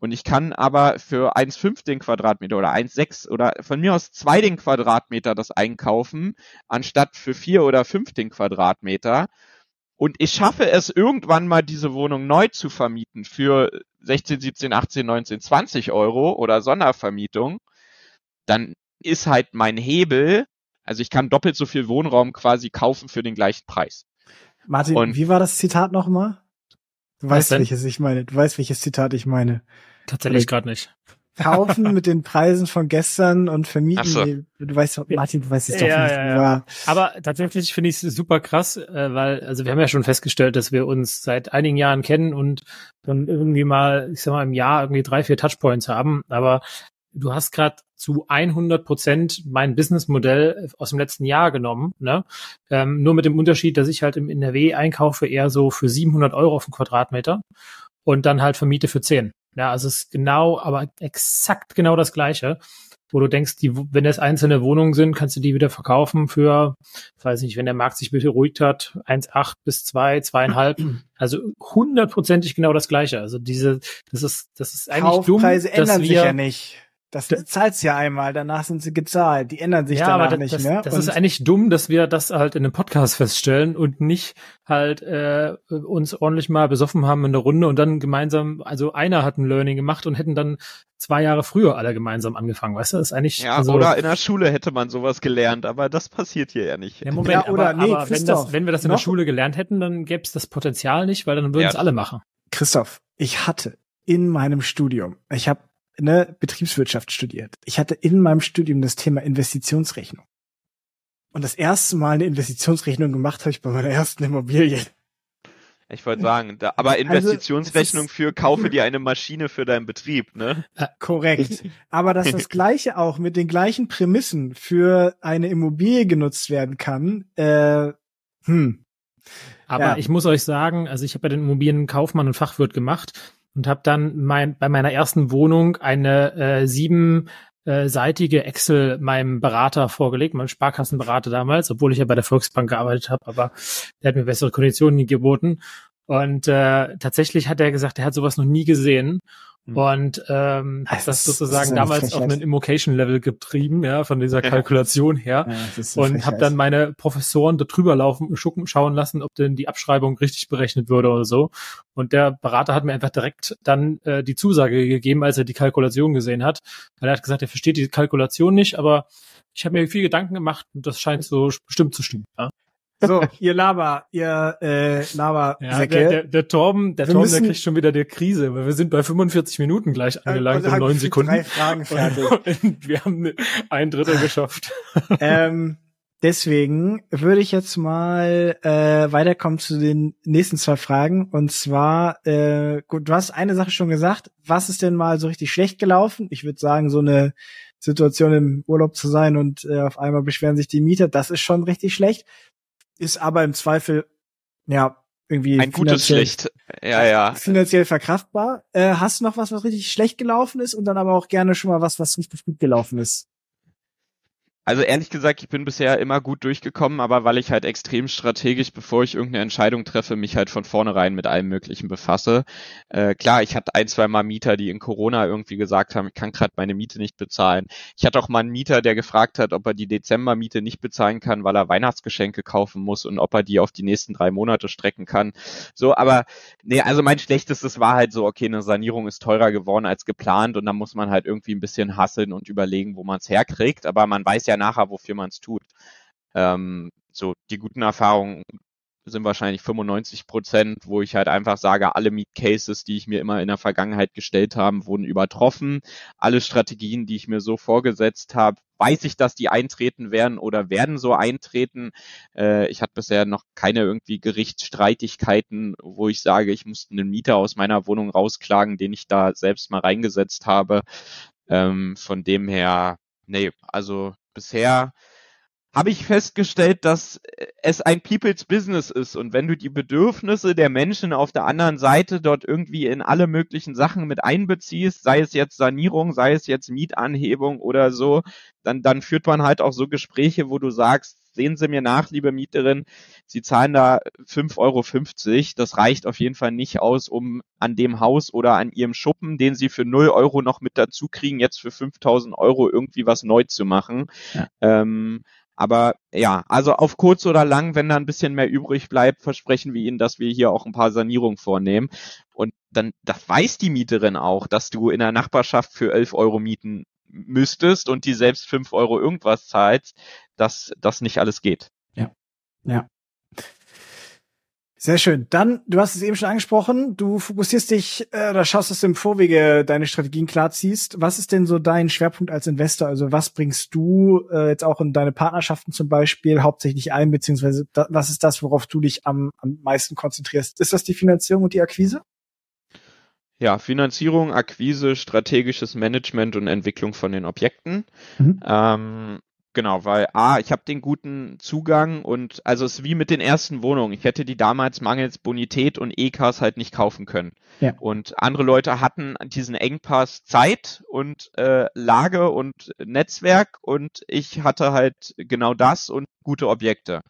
und ich kann aber für 1,5 den Quadratmeter oder 1,6 oder von mir aus 2 den Quadratmeter das einkaufen, anstatt für 4 oder 5 den Quadratmeter. Und ich schaffe es irgendwann mal, diese Wohnung neu zu vermieten für 16, 17, 18, 19, 20 Euro oder Sondervermietung. Dann ist halt mein Hebel, also ich kann doppelt so viel Wohnraum quasi kaufen für den gleichen Preis. Martin, Und wie war das Zitat nochmal? Du weißt, welches ich meine. Du weißt, welches Zitat ich meine. Tatsächlich gerade nicht. Kaufen mit den Preisen von gestern und vermieten. So. Du weißt, Martin, du weißt es doch ja, nicht. Ja, ja. Aber tatsächlich finde ich es super krass, äh, weil, also wir haben ja schon festgestellt, dass wir uns seit einigen Jahren kennen und dann irgendwie mal, ich sag mal, im Jahr irgendwie drei, vier Touchpoints haben. Aber du hast gerade zu 100 Prozent mein Businessmodell aus dem letzten Jahr genommen, ne? Ähm, nur mit dem Unterschied, dass ich halt im NRW einkaufe eher so für 700 Euro auf den Quadratmeter und dann halt vermiete für 10. Ja, also es ist genau, aber exakt genau das Gleiche, wo du denkst, die, wenn es einzelne Wohnungen sind, kannst du die wieder verkaufen für, weiß nicht, wenn der Markt sich beruhigt hat, 1,8 bis 2, 2,5. Also hundertprozentig genau das Gleiche. Also diese, das ist, das ist eigentlich Kaufpreise dumm, ändern sich ja nicht. Das zahlst ja einmal, danach sind sie gezahlt. Die ändern sich ja, danach aber das, nicht das, mehr. Das Und ist eigentlich dumm, dass wir das halt in einem Podcast feststellen und nicht halt äh, uns ordentlich mal besoffen haben in der Runde und dann gemeinsam, also einer hat ein Learning gemacht und hätten dann zwei Jahre früher alle gemeinsam angefangen. Weißt du, das ist eigentlich Ja, also, oder in der Schule hätte man sowas gelernt, aber das passiert hier ja nicht. Ja, Moment, Ja, oder aber, nee, aber wenn, Christoph, das, wenn wir das in der Schule gelernt hätten, dann gäbe es das Potenzial nicht, weil dann würden Ja. es alle machen. Christoph, ich hatte in meinem Studium, ich habe ne Betriebswirtschaft studiert. Ich hatte in meinem Studium das Thema Investitionsrechnung. Und das erste Mal eine Investitionsrechnung gemacht habe ich bei meiner ersten Immobilie. Ich wollte sagen, da, aber Also, Investitionsrechnung ist- für kaufe dir eine Maschine für deinen Betrieb, ne? Korrekt. Aber dass das Gleiche auch mit den gleichen Prämissen für eine Immobilie genutzt werden kann, äh, hm. Aber Ja. ich muss euch sagen, also ich habe ja den Immobilienkaufmann und Fachwirt gemacht und habe dann mein, bei meiner ersten Wohnung eine äh, sieben äh, seitige Excel meinem Berater vorgelegt, meinem Sparkassenberater damals, obwohl ich ja bei der Volksbank gearbeitet habe, aber der hat mir bessere Konditionen geboten. Und äh, tatsächlich hat er gesagt, er hat sowas noch nie gesehen. Hm. Und ähm, hat Das das das sozusagen eine damals auf einen Immocation-Level getrieben, ja, von dieser Ja. Kalkulation her Ja, das und habe dann meine Professoren da drüber laufen, schucken, schauen lassen, ob denn die Abschreibung richtig berechnet würde oder so. Und der Berater hat mir einfach direkt dann äh, die Zusage gegeben, als er die Kalkulation gesehen hat. Weil er hat gesagt, er versteht die Kalkulation nicht, aber ich habe mir viel Gedanken gemacht und das scheint so bestimmt zu stimmen. Ja, So, ihr Laber, ihr äh, ja Labersäcke. der, der, der Torben, der Wir Torben, der müssen- kriegt schon wieder die Krise, weil wir sind bei 45 Minuten gleich angelangt Also in neun Sekunden. Drei Fragen fertig. Und wir haben ein Drittel geschafft. ähm, deswegen würde ich jetzt mal äh, weiterkommen zu den nächsten zwei Fragen. Und zwar, äh, gut, du hast eine Sache schon gesagt. Was ist denn mal so richtig schlecht gelaufen? Ich würde sagen, so eine Situation im Urlaub zu sein und äh, auf einmal beschweren sich die Mieter, das ist schon richtig schlecht. Ist aber im Zweifel, ja, irgendwie Ein gutes finanziell- Schlecht. Ja, ja. finanziell verkraftbar. Äh, hast du noch was, was richtig schlecht gelaufen ist und dann aber auch gerne schon mal was, was richtig gut gelaufen ist? Also ehrlich gesagt, ich bin bisher immer gut durchgekommen, aber weil ich halt extrem strategisch, bevor ich irgendeine Entscheidung treffe, mich halt von vornherein mit allem Möglichen befasse. Äh, klar, ich hatte ein, zwei Mal Mieter, die in Corona irgendwie gesagt haben, ich kann gerade meine Miete nicht bezahlen. Ich hatte auch mal einen Mieter, der gefragt hat, ob er die Dezembermiete nicht bezahlen kann, weil er Weihnachtsgeschenke kaufen muss und ob er die auf die nächsten drei Monate strecken kann. So, aber nee, also mein schlechtestes war halt so, okay, eine Sanierung ist teurer geworden als geplant und dann muss man halt irgendwie ein bisschen hasseln und überlegen, wo man es herkriegt, aber man weiß ja nachher, wofür man es tut. Ähm, so, die guten Erfahrungen sind wahrscheinlich 95 Prozent, wo ich halt einfach sage, alle Meet Cases, die ich mir immer in der Vergangenheit gestellt habe, wurden übertroffen. Alle Strategien, die ich mir so vorgesetzt habe, weiß ich, dass die eintreten werden oder werden so eintreten. Äh, ich hatte bisher noch keine irgendwie Gerichtsstreitigkeiten, wo ich sage, ich musste einen Mieter aus meiner Wohnung rausklagen, den ich da selbst mal reingesetzt habe. Ähm, von dem her, nee, also bisher habe ich festgestellt, dass es ein People's Business ist. Und wenn du die Bedürfnisse der Menschen auf der anderen Seite dort irgendwie in alle möglichen Sachen mit einbeziehst, sei es jetzt Sanierung, sei es jetzt Mietanhebung oder so, dann, dann führt man halt auch so Gespräche, wo du sagst, sehen Sie mir nach, liebe Mieterin, Sie zahlen da 5,50 Euro. Das reicht auf jeden Fall nicht aus, um an dem Haus oder an Ihrem Schuppen, den Sie für 0 Euro noch mit dazu kriegen, jetzt für 5000 Euro irgendwie was neu zu machen. Ja. Ähm, aber ja, also auf kurz oder lang, wenn da ein bisschen mehr übrig bleibt, versprechen wir Ihnen, dass wir hier auch ein paar Sanierungen vornehmen. Und dann, das weiß die Mieterin auch, dass du in der Nachbarschaft für 11 Euro mieten müsstest und die selbst 5 Euro irgendwas zahlst, dass das nicht alles geht. Ja. Sehr schön. Dann, du hast es eben schon angesprochen, du fokussierst dich äh, oder schaust, dass du im Vorwege deine Strategien klar ziehst. Was ist denn so dein Schwerpunkt als Investor? Also was bringst du äh, jetzt auch in deine Partnerschaften zum Beispiel hauptsächlich ein, beziehungsweise da, was ist das, worauf du dich am, am meisten konzentrierst? Ist das die Finanzierung und die Akquise? Ja, Finanzierung, Akquise, strategisches Management und Entwicklung von den Objekten. Mhm. Ähm, genau, weil A, ich habe den guten Zugang und also es ist wie mit den ersten Wohnungen. Ich hätte die damals mangels Bonität und E-Cars halt nicht kaufen können. Ja. Und andere Leute hatten diesen Engpass Zeit und äh, Lage und Netzwerk und ich hatte halt genau das und gute Objekte.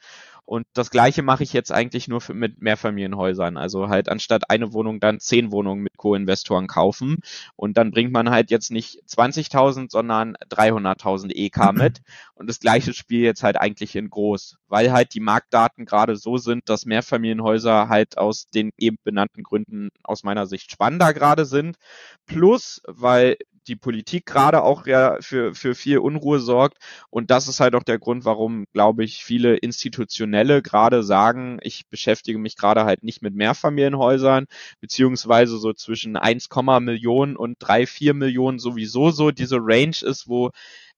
Und das gleiche mache ich jetzt eigentlich nur für, mit Mehrfamilienhäusern. Also halt anstatt eine Wohnung dann zehn Wohnungen mit Co-Investoren kaufen. Und dann bringt man halt jetzt nicht 20.000, sondern 300.000 EK mit. Und das gleiche Spiel jetzt halt eigentlich in groß, weil halt die Marktdaten gerade so sind, dass Mehrfamilienhäuser halt aus den eben benannten Gründen aus meiner Sicht spannender gerade sind. Plus, weil die Politik gerade auch ja für, für viel Unruhe sorgt. Und das ist halt auch der Grund, warum, glaube ich, viele Institutionelle gerade sagen, ich beschäftige mich gerade halt nicht mit Mehrfamilienhäusern, beziehungsweise so zwischen 1, Millionen und 3, 4 Millionen sowieso so diese Range ist, wo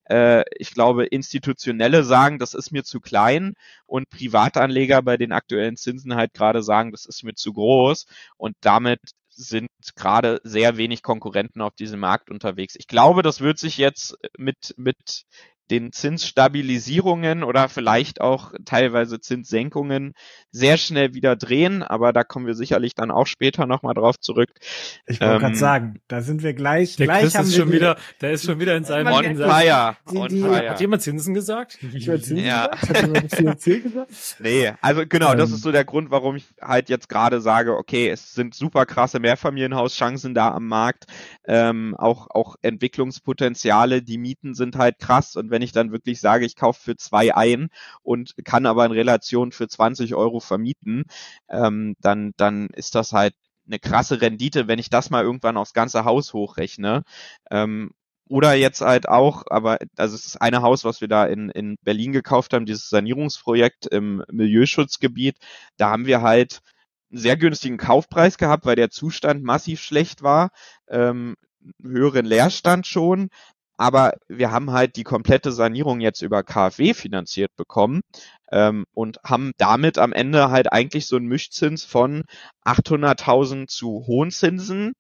äh, ich glaube, institutionelle sagen, das ist mir zu klein und Privatanleger bei den aktuellen Zinsen halt gerade sagen, das ist mir zu groß und damit sind gerade sehr wenig Konkurrenten auf diesem Markt unterwegs. Ich glaube, das wird sich jetzt mit, mit den Zinsstabilisierungen oder vielleicht auch teilweise Zinssenkungen sehr schnell wieder drehen, aber da kommen wir sicherlich dann auch später nochmal drauf zurück. Ich wollte ähm, gerade sagen, da sind wir gleich. Der gleich Chris haben ist schon wieder, der ist schon wieder in seinem On in fire. On fire. Hat jemand Zinsen gesagt? Zinsen ja. gesagt? Hat jemand CNC gesagt? Nee, also genau, Ähm. das ist so der Grund, warum ich halt jetzt gerade sage, okay, es sind super krasse Mehrfamilienhauschancen da am Markt, ähm, auch, auch Entwicklungspotenziale, die Mieten sind halt krass und wenn ich dann wirklich sage, ich kaufe für zwei ein und kann aber in Relation für 20 Euro vermieten, ähm, dann, dann ist das halt eine krasse Rendite, wenn ich das mal irgendwann aufs ganze Haus hochrechne. Ähm, oder jetzt halt auch, aber also es ist eine Haus, was wir da in, in Berlin gekauft haben, dieses Sanierungsprojekt im Milieuschutzgebiet. Da haben wir halt einen sehr günstigen Kaufpreis gehabt, weil der Zustand massiv schlecht war, ähm, höheren Leerstand schon. Aber wir haben halt die komplette Sanierung jetzt über KfW finanziert bekommen ähm, und haben damit am Ende halt eigentlich so einen Mischzins von 800.000 zu hohen Zinsen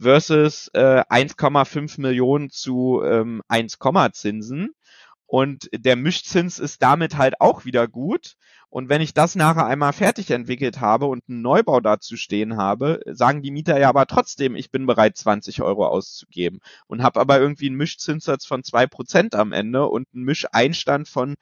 versus äh, 1,5 Millionen zu ähm, 1, Zinsen. Und der Mischzins ist damit halt auch wieder gut. Und wenn ich das nachher einmal fertig entwickelt habe und einen Neubau dazu stehen habe, sagen die Mieter ja aber trotzdem, ich bin bereit, 20 Euro auszugeben. Und habe aber irgendwie einen Mischzinssatz von zwei Prozent am Ende und einen Mischeinstand von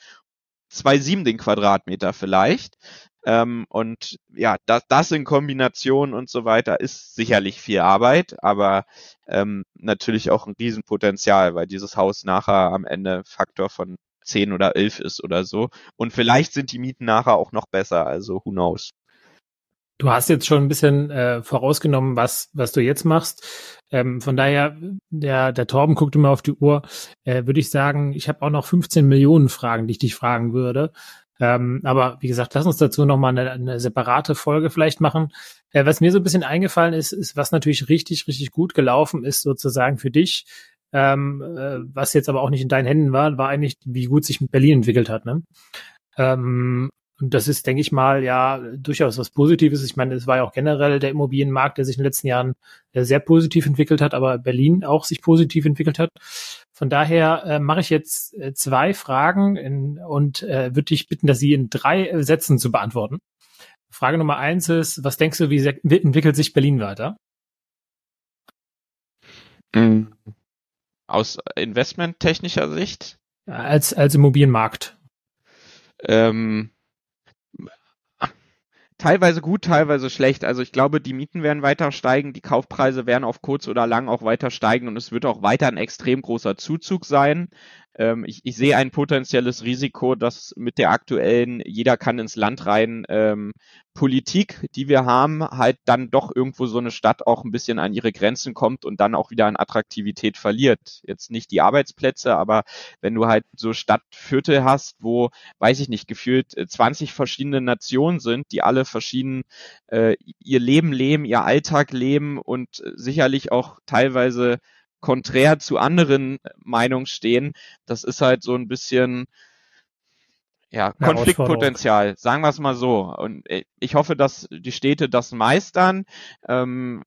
2,7 den Quadratmeter vielleicht. Ähm, und ja, das, das in Kombination und so weiter ist sicherlich viel Arbeit, aber ähm, natürlich auch ein Riesenpotenzial, weil dieses Haus nachher am Ende Faktor von 10 oder 11 ist oder so. Und vielleicht sind die Mieten nachher auch noch besser, also who knows. Du hast jetzt schon ein bisschen äh, vorausgenommen, was, was du jetzt machst. Ähm, von daher, der, der Torben guckt immer auf die Uhr, äh, würde ich sagen, ich habe auch noch 15 Millionen Fragen, die ich dich fragen würde. Ähm, aber wie gesagt, lass uns dazu nochmal eine, eine separate Folge vielleicht machen. Äh, was mir so ein bisschen eingefallen ist, ist, was natürlich richtig, richtig gut gelaufen ist, sozusagen für dich, ähm, äh, was jetzt aber auch nicht in deinen Händen war, war eigentlich, wie gut sich Berlin entwickelt hat. Ne? Ähm, und das ist, denke ich mal, ja durchaus was Positives. Ich meine, es war ja auch generell der Immobilienmarkt, der sich in den letzten Jahren äh, sehr positiv entwickelt hat, aber Berlin auch sich positiv entwickelt hat. Von daher äh, mache ich jetzt äh, zwei Fragen in, und äh, würde dich bitten, dass sie in drei äh, Sätzen zu beantworten. Frage Nummer eins ist, was denkst du, wie entwickelt sich Berlin weiter? Mhm. Aus investmenttechnischer Sicht Als, als Immobilienmarkt. ähm, teilweise gut, teilweise schlecht. Also ich glaube, die Mieten werden weiter steigen, die Kaufpreise werden auf kurz oder lang auch weiter steigen und es wird auch weiter ein extrem großer Zuzug sein. Ähm, ich, ich sehe ein potenzielles Risiko, dass mit der aktuellen jeder kann ins Land rein ähm, Politik, die wir haben, halt dann doch irgendwo so eine Stadt auch ein bisschen an ihre Grenzen kommt und dann auch wieder an Attraktivität verliert. Jetzt nicht die Arbeitsplätze, aber wenn du halt so Stadtviertel hast, wo, weiß ich nicht, gefühlt äh, 20 verschiedene Nationen sind, die alle verschieden äh, ihr Leben leben, ihr Alltag leben und äh, sicherlich auch teilweise konträr zu anderen Meinungen stehen, das ist halt so ein bisschen ja. Konfliktpotenzial, sagen wir es mal so. Und äh, ich hoffe, dass die Städte das meistern. Ähm,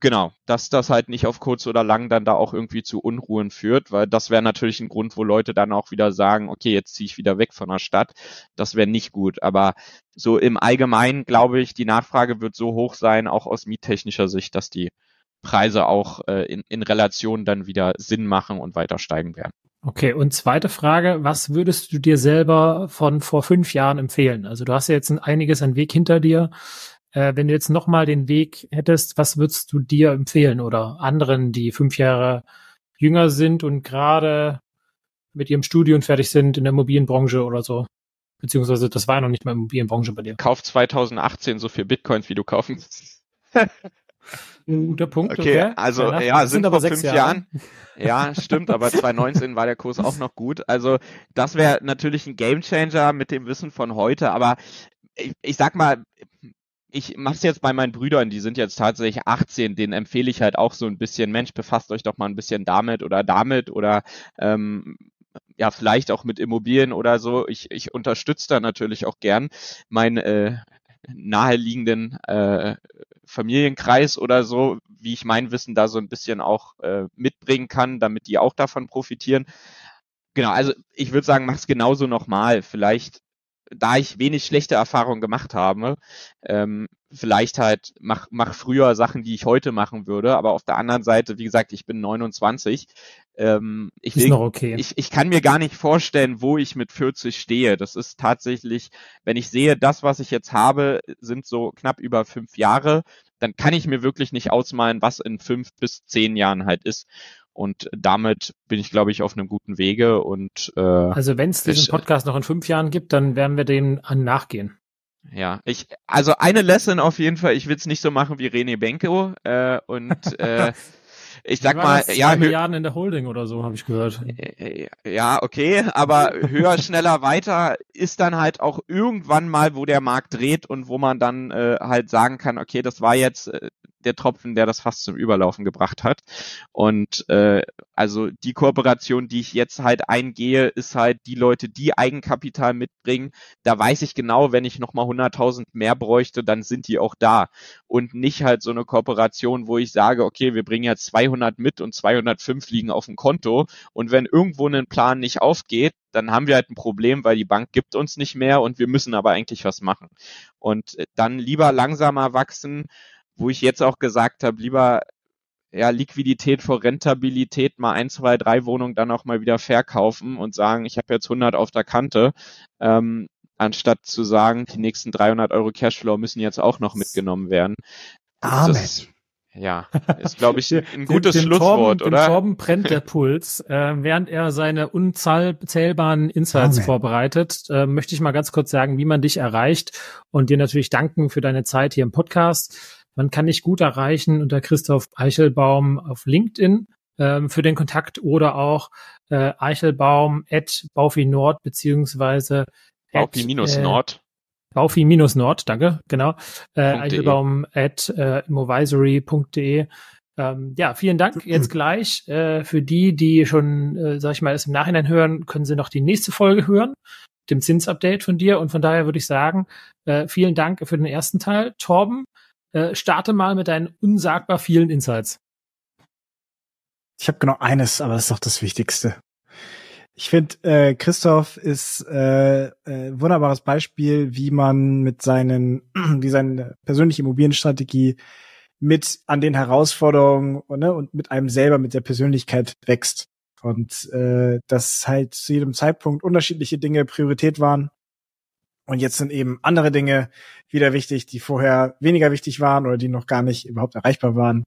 genau, dass das halt nicht auf kurz oder lang dann da auch irgendwie zu Unruhen führt, weil das wäre natürlich ein Grund, wo Leute dann auch wieder sagen, okay, jetzt ziehe ich wieder weg von der Stadt. Das wäre nicht gut. Aber so im Allgemeinen glaube ich, die Nachfrage wird so hoch sein, auch aus miettechnischer Sicht, dass die Preise auch äh, in, in Relation dann wieder Sinn machen und weiter steigen werden. Okay, und zweite Frage, was würdest du dir selber von vor fünf Jahren empfehlen? Also du hast ja jetzt ein, einiges an Weg hinter dir. Äh, wenn du jetzt nochmal den Weg hättest, was würdest du dir empfehlen oder anderen, die fünf Jahre jünger sind und gerade mit ihrem Studium fertig sind in der Immobilienbranche oder so? Beziehungsweise das war ja noch nicht mal Immobilienbranche bei dir. Kauf 2018 so viel Bitcoins, wie du kaufen Guter Punkt. Okay, okay. also ja, ja sind, sind aber fünf Jahre. Jahren. Ja, stimmt, aber 2019 war der Kurs auch noch gut. Also das wäre natürlich ein Gamechanger mit dem Wissen von heute, aber ich, ich sag mal, ich mache es jetzt bei meinen Brüdern, die sind jetzt tatsächlich 18, denen empfehle ich halt auch so ein bisschen, Mensch, befasst euch doch mal ein bisschen damit oder damit oder ähm, ja, vielleicht auch mit Immobilien oder so. Ich, ich unterstütze da natürlich auch gern meinen äh, naheliegenden äh, Familienkreis oder so, wie ich mein Wissen da so ein bisschen auch äh, mitbringen kann, damit die auch davon profitieren. Genau, also ich würde sagen, mach's genauso nochmal. Vielleicht, da ich wenig schlechte Erfahrungen gemacht habe, ähm, vielleicht halt mach, mach früher Sachen, die ich heute machen würde. Aber auf der anderen Seite, wie gesagt, ich bin 29. Ähm, ich, will, okay. ich, ich kann mir gar nicht vorstellen, wo ich mit 40 stehe. Das ist tatsächlich, wenn ich sehe, das, was ich jetzt habe, sind so knapp über fünf Jahre, dann kann ich mir wirklich nicht ausmalen, was in fünf bis zehn Jahren halt ist. Und damit bin ich, glaube ich, auf einem guten Wege. Und äh, also wenn es diesen Podcast noch in fünf Jahren gibt, dann werden wir dem nachgehen. Ja, ich, also eine Lesson auf jeden Fall, ich will es nicht so machen wie René Benko äh, und äh, ich sag mal, ja, Milliarden in der Holding oder so, habe ich gehört. Äh, ja, okay, aber höher, schneller, weiter ist dann halt auch irgendwann mal, wo der Markt dreht und wo man dann äh, halt sagen kann, okay, das war jetzt äh, der Tropfen, der das fast zum Überlaufen gebracht hat. Und äh, also die Kooperation, die ich jetzt halt eingehe, ist halt die Leute, die Eigenkapital mitbringen. Da weiß ich genau, wenn ich nochmal 100.000 mehr bräuchte, dann sind die auch da. Und nicht halt so eine Kooperation, wo ich sage, okay, wir bringen jetzt 200 mit und 205 liegen auf dem Konto. Und wenn irgendwo ein Plan nicht aufgeht, dann haben wir halt ein Problem, weil die Bank gibt uns nicht mehr und wir müssen aber eigentlich was machen. Und äh, dann lieber langsamer wachsen wo ich jetzt auch gesagt habe, lieber ja, Liquidität vor Rentabilität, mal ein, zwei, drei Wohnungen dann auch mal wieder verkaufen und sagen, ich habe jetzt 100 auf der Kante, ähm, anstatt zu sagen, die nächsten 300 Euro Cashflow müssen jetzt auch noch mitgenommen werden. Amen. Das, ja, ist, glaube ich, ein gutes dem, dem Schlusswort, Torben, oder? Dem Torben brennt der Puls. Äh, während er seine unzählbaren Insights Amen. vorbereitet, äh, möchte ich mal ganz kurz sagen, wie man dich erreicht und dir natürlich danken für deine Zeit hier im Podcast. Man kann dich gut erreichen unter Christoph Eichelbaum auf LinkedIn ähm, für den Kontakt oder auch äh, Eichelbaum at Baufi Nord beziehungsweise Baufi minus äh, Nord. Baufi minus Nord, danke, genau. Äh, Eichelbaum at äh, immovisory.de. Ähm, ja, vielen Dank. Jetzt gleich äh, für die, die schon, äh, sag ich mal, es im Nachhinein hören, können Sie noch die nächste Folge hören, dem Zinsupdate von dir. Und von daher würde ich sagen, äh, vielen Dank für den ersten Teil. Torben, äh, starte mal mit deinen unsagbar vielen Insights. Ich habe genau eines, aber das ist doch das Wichtigste. Ich finde, äh, Christoph ist äh, äh, wunderbares Beispiel, wie man mit seinen, wie seine persönliche Immobilienstrategie mit an den Herausforderungen ne, und mit einem selber, mit der Persönlichkeit wächst. Und äh, dass halt zu jedem Zeitpunkt unterschiedliche Dinge Priorität waren und jetzt sind eben andere Dinge wieder wichtig, die vorher weniger wichtig waren oder die noch gar nicht überhaupt erreichbar waren.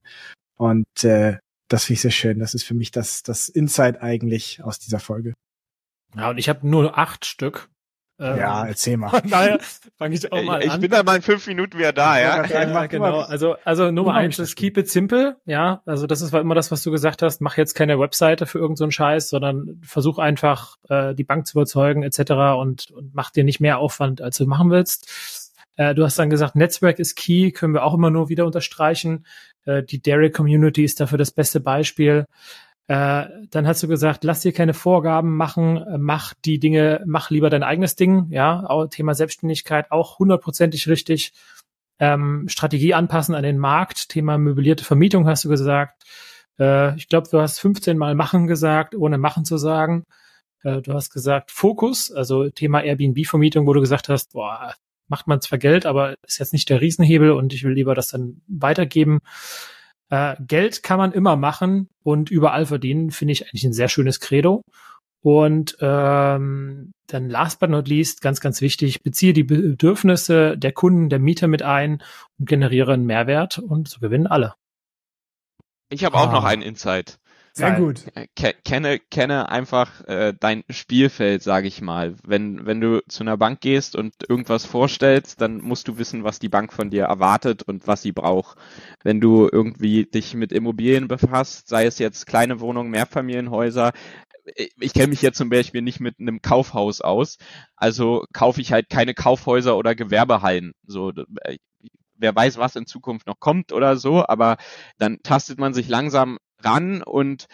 Und äh, das finde ich sehr schön. Das ist für mich das, das Insight eigentlich aus dieser Folge. Ja, und ich habe nur acht Stück. Ähm, ja, erzähl mal. Daher fange ich auch mal ich, an. Ich bin dann mal in fünf Minuten wieder da, ja. ja genau. Also, also Nummer eins ist keep it simple. Ja, also das ist immer das, was du gesagt hast. Mach jetzt keine Webseite für irgendeinen so Scheiß, sondern versuch einfach äh, die Bank zu überzeugen etc. und und mach dir nicht mehr Aufwand, als du machen willst. Äh, du hast dann gesagt, Netzwerk ist key, können wir auch immer nur wieder unterstreichen. Äh, die Dairy Community ist dafür das beste Beispiel. Äh, dann hast du gesagt, lass dir keine Vorgaben machen, äh, mach die Dinge, mach lieber dein eigenes Ding. Ja, Thema Selbstständigkeit auch hundertprozentig richtig. Ähm, Strategie anpassen an den Markt. Thema möblierte Vermietung hast du gesagt. Äh, ich glaube, du hast 15 Mal machen gesagt, ohne machen zu sagen. Äh, du hast gesagt Fokus, also Thema Airbnb-Vermietung, wo du gesagt hast, boah, macht man zwar Geld, aber ist jetzt nicht der Riesenhebel und ich will lieber das dann weitergeben. Äh, Geld kann man immer machen und überall verdienen, finde ich eigentlich ein sehr schönes Credo. Und ähm, dann last but not least, ganz, ganz wichtig, beziehe die Bedürfnisse der Kunden, der Mieter mit ein und generiere einen Mehrwert und so gewinnen alle. Ich habe auch noch einen Insight. Sehr gut. Ke- Kenne, kenne einfach äh, dein Spielfeld, sage ich mal. Wenn, wenn du zu einer Bank gehst und irgendwas vorstellst, dann musst du wissen, was die Bank von dir erwartet und was sie braucht. Wenn du irgendwie dich mit Immobilien befasst, sei es jetzt kleine Wohnungen, Mehrfamilienhäuser, ich, ich kenne mich jetzt zum Beispiel nicht mit einem Kaufhaus aus, also kaufe ich halt keine Kaufhäuser oder Gewerbehallen. So, äh, wer weiß, was in Zukunft noch kommt oder so, aber dann tastet man sich langsam ran und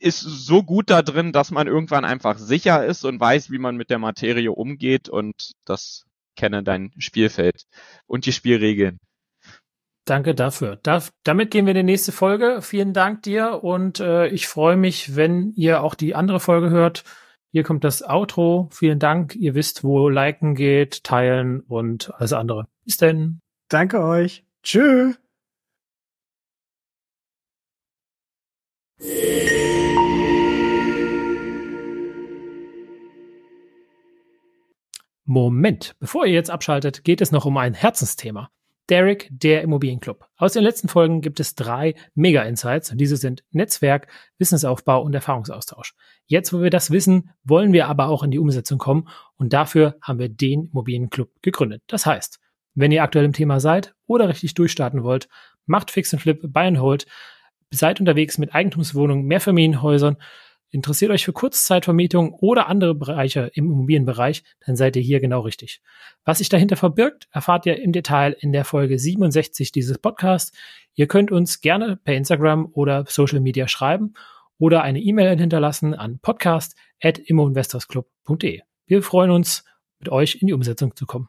ist so gut da drin, dass man irgendwann einfach sicher ist und weiß, wie man mit der Materie umgeht und das kenne dein Spielfeld und die Spielregeln. Danke dafür. Da, damit gehen wir in die nächste Folge. Vielen Dank dir und äh, ich freue mich, wenn ihr auch die andere Folge hört. Hier kommt das Outro. Vielen Dank. Ihr wisst, wo liken geht, teilen und alles andere. Bis denn. Danke euch. Tschüss. Moment, bevor ihr jetzt abschaltet, geht es noch um ein Herzensthema. Derek, der Immobilienclub. Aus den letzten Folgen gibt es drei Mega-Insights. Diese sind Netzwerk, Wissensaufbau und Erfahrungsaustausch. Jetzt, wo wir das wissen, wollen wir aber auch in die Umsetzung kommen und dafür haben wir den Immobilienclub gegründet. Das heißt, wenn ihr aktuell im Thema seid oder richtig durchstarten wollt, macht Fix and Flip, Buy and Hold, seid unterwegs mit Eigentumswohnungen, Mehrfamilienhäusern, interessiert euch für Kurzzeitvermietung oder andere Bereiche im Immobilienbereich, dann seid ihr hier genau richtig. Was sich dahinter verbirgt, erfahrt ihr im Detail in der Folge 67 dieses Podcasts. Ihr könnt uns gerne per Instagram oder Social Media schreiben oder eine E-Mail hinterlassen an podcast.immoinvestorsclub.de. Wir freuen uns, mit euch in die Umsetzung zu kommen.